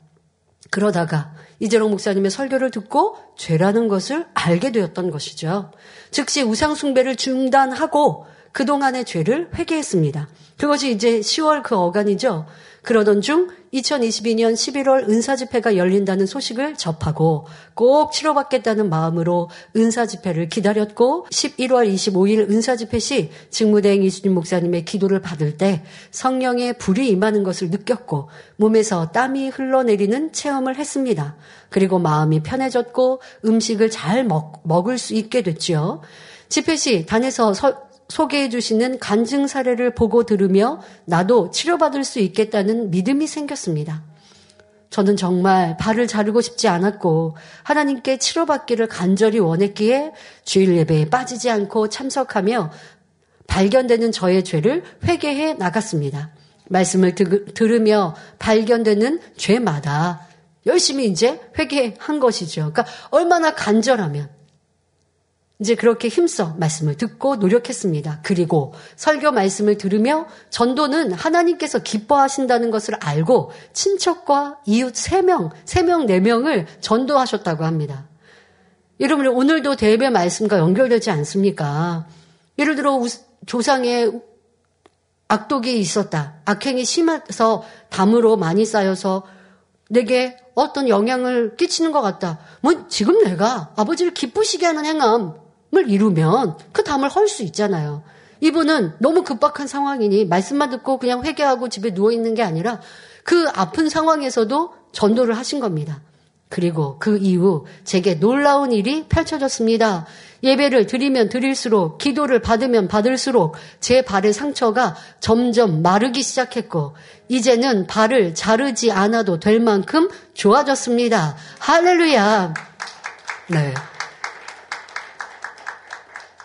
그러다가 이재롱 목사님의 설교를 듣고 죄라는 것을 알게 되었던 것이죠. 즉시 우상숭배를 중단하고 그동안의 죄를 회개했습니다. 그것이 이제 10월 그 어간이죠. 그러던 중 2022년 11월 은사 집회가 열린다는 소식을 접하고 꼭 치러받겠다는 마음으로 은사 집회를 기다렸고 11월 25일 은사 집회 시 직무대행 이수진 목사님의 기도를 받을 때 성령의 불이 임하는 것을 느꼈고 몸에서 땀이 흘러내리는 체험을 했습니다. 그리고 마음이 편해졌고 음식을 잘 먹, 먹을 수 있게 됐지요. 집회 시 단에서 서, 소개해 주시는 간증 사례를 보고 들으며 나도 치료받을 수 있겠다는 믿음이 생겼습니다. 저는 정말 발을 자르고 싶지 않았고 하나님께 치료받기를 간절히 원했기에 주일 예배에 빠지지 않고 참석하며 발견되는 저의 죄를 회개해 나갔습니다. 말씀을 들으며 발견되는 죄마다 열심히 이제 회개한 것이죠. 그러니까 얼마나 간절하면 이제 그렇게 힘써 말씀을 듣고 노력했습니다. 그리고 설교 말씀을 들으며 전도는 하나님께서 기뻐하신다는 것을 알고 친척과 이웃 3명, 3명, 4명을 전도하셨다고 합니다. 여러분, 오늘도 대배 말씀과 연결되지 않습니까? 예를 들어, 조상에 악독이 있었다. 악행이 심해서 담으로 많이 쌓여서 내게 어떤 영향을 끼치는 것 같다. 뭐, 지금 내가 아버지를 기쁘시게 하는 행함, 을 이루면 그 담을 헐 수 있잖아요. 이분은 너무 급박한 상황이니 말씀만 듣고 그냥 회개하고 집에 누워 있는 게 아니라 그 아픈 상황에서도 전도를 하신 겁니다. 그리고 그 이후 제게 놀라운 일이 펼쳐졌습니다. 예배를 드리면 드릴수록 기도를 받으면 받을수록 제 발의 상처가 점점 마르기 시작했고 이제는 발을 자르지 않아도 될 만큼 좋아졌습니다. 할렐루야. 네.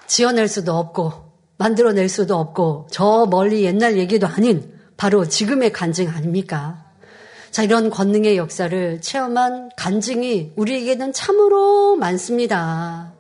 지어낼 수도 없고 만들어낼 수도 없고 저 멀리 옛날 얘기도 아닌 바로 지금의 간증 아닙니까? 자, 이런 권능의 역사를 체험한 간증이 우리에게는 참으로 많습니다.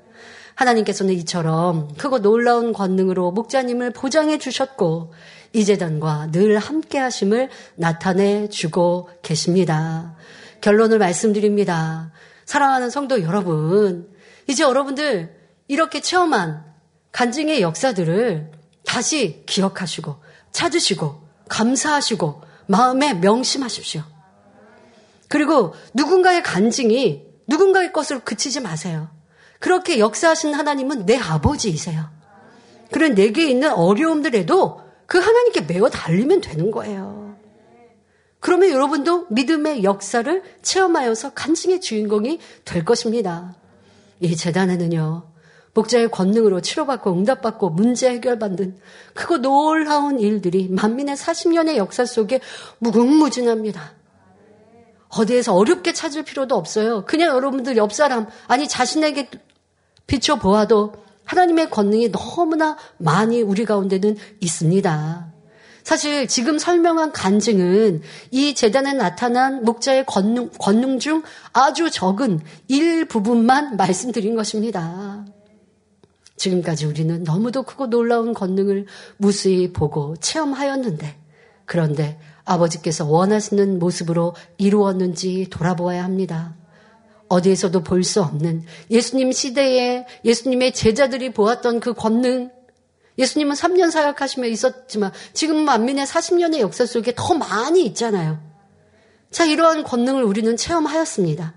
하나님께서는 이처럼 크고 놀라운 권능으로 목자님을 보장해 주셨고 이 재단과 늘 함께 하심을 나타내 주고 계십니다. 결론을 말씀드립니다. 사랑하는 성도 여러분, 이제 여러분들 이렇게 체험한 간증의 역사들을 다시 기억하시고 찾으시고 감사하시고 마음에 명심하십시오. 그리고 누군가의 간증이 누군가의 것으로 그치지 마세요. 그렇게 역사하신 하나님은 내 아버지이세요. 그런 내게 있는 어려움들에도 그 하나님께 매어 달리면 되는 거예요. 그러면 여러분도 믿음의 역사를 체험하여서 간증의 주인공이 될 것입니다. 이 재단에는요, 목자의 권능으로 치료받고 응답받고 문제 해결받는 크고 놀라운 일들이 만민의 40년의 역사 속에 무궁무진합니다. 어디에서 어렵게 찾을 필요도 없어요. 그냥 여러분들 옆 사람, 아니 자신에게 비춰보아도 하나님의 권능이 너무나 많이 우리 가운데는 있습니다. 사실 지금 설명한 간증은 이 재단에 나타난 목자의 권능, 권능 중 아주 적은 일부분만 말씀드린 것입니다. 지금까지 우리는 너무도 크고 놀라운 권능을 무수히 보고 체험하였는데, 그런데 아버지께서 원하시는 모습으로 이루었는지 돌아보아야 합니다. 어디에서도 볼 수 없는 예수님 시대에 예수님의 제자들이 보았던 그 권능, 예수님은 3년 사역하시며 있었지만 지금 만민의 40년의 역사 속에 더 많이 있잖아요. 자, 이러한 권능을 우리는 체험하였습니다.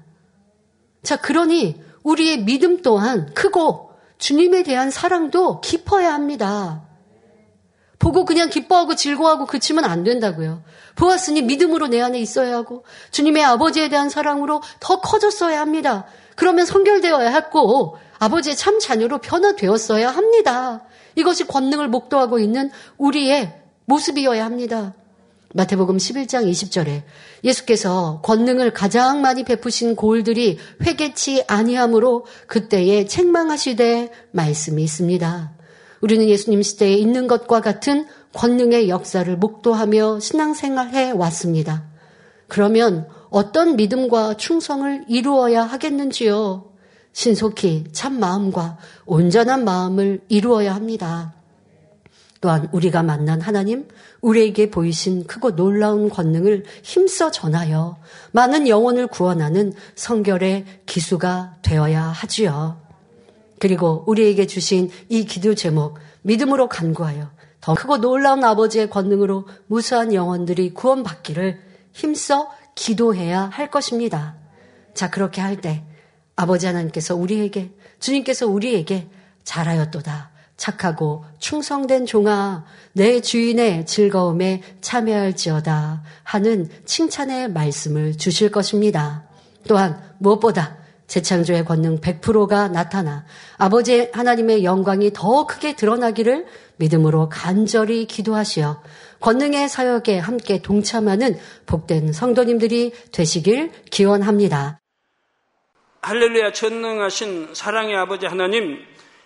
자, 그러니 우리의 믿음 또한 크고 주님에 대한 사랑도 깊어야 합니다. 보고 그냥 기뻐하고 즐거워하고 그치면 안 된다고요. 보았으니 믿음으로 내 안에 있어야 하고 주님의 아버지에 대한 사랑으로 더 커졌어야 합니다. 그러면 성결되어야 했고 아버지의 참 자녀로 변화되었어야 합니다. 이것이 권능을 목도하고 있는 우리의 모습이어야 합니다. 마태복음 11장 20절에 예수께서 권능을 가장 많이 베푸신 고을들이 회개치 아니함으로 그때에 책망하시되 말씀이 있습니다. 우리는 예수님 시대에 있는 것과 같은 권능의 역사를 목도하며 신앙생활해 왔습니다. 그러면 어떤 믿음과 충성을 이루어야 하겠는지요? 신속히 참 마음과 온전한 마음을 이루어야 합니다. 또한 우리가 만난 하나님, 우리에게 보이신 크고 놀라운 권능을 힘써 전하여 많은 영혼을 구원하는 성결의 기수가 되어야 하지요. 그리고 우리에게 주신 이 기도 제목, 믿음으로 간구하여 더 크고 놀라운 아버지의 권능으로 무수한 영혼들이 구원받기를 힘써 기도해야 할 것입니다. 자, 그렇게 할 때 아버지 하나님께서 우리에게, 주님께서 우리에게 잘하였도다. 착하고 충성된 종아, 내 주인의 즐거움에 참여할지어다 하는 칭찬의 말씀을 주실 것입니다. 또한 무엇보다 재창조의 권능 100%가 나타나 아버지 하나님의 영광이 더 크게 드러나기를 믿음으로 간절히 기도하시어 권능의 사역에 함께 동참하는 복된 성도님들이 되시길 기원합니다. 할렐루야 전능하신 사랑의 아버지 하나님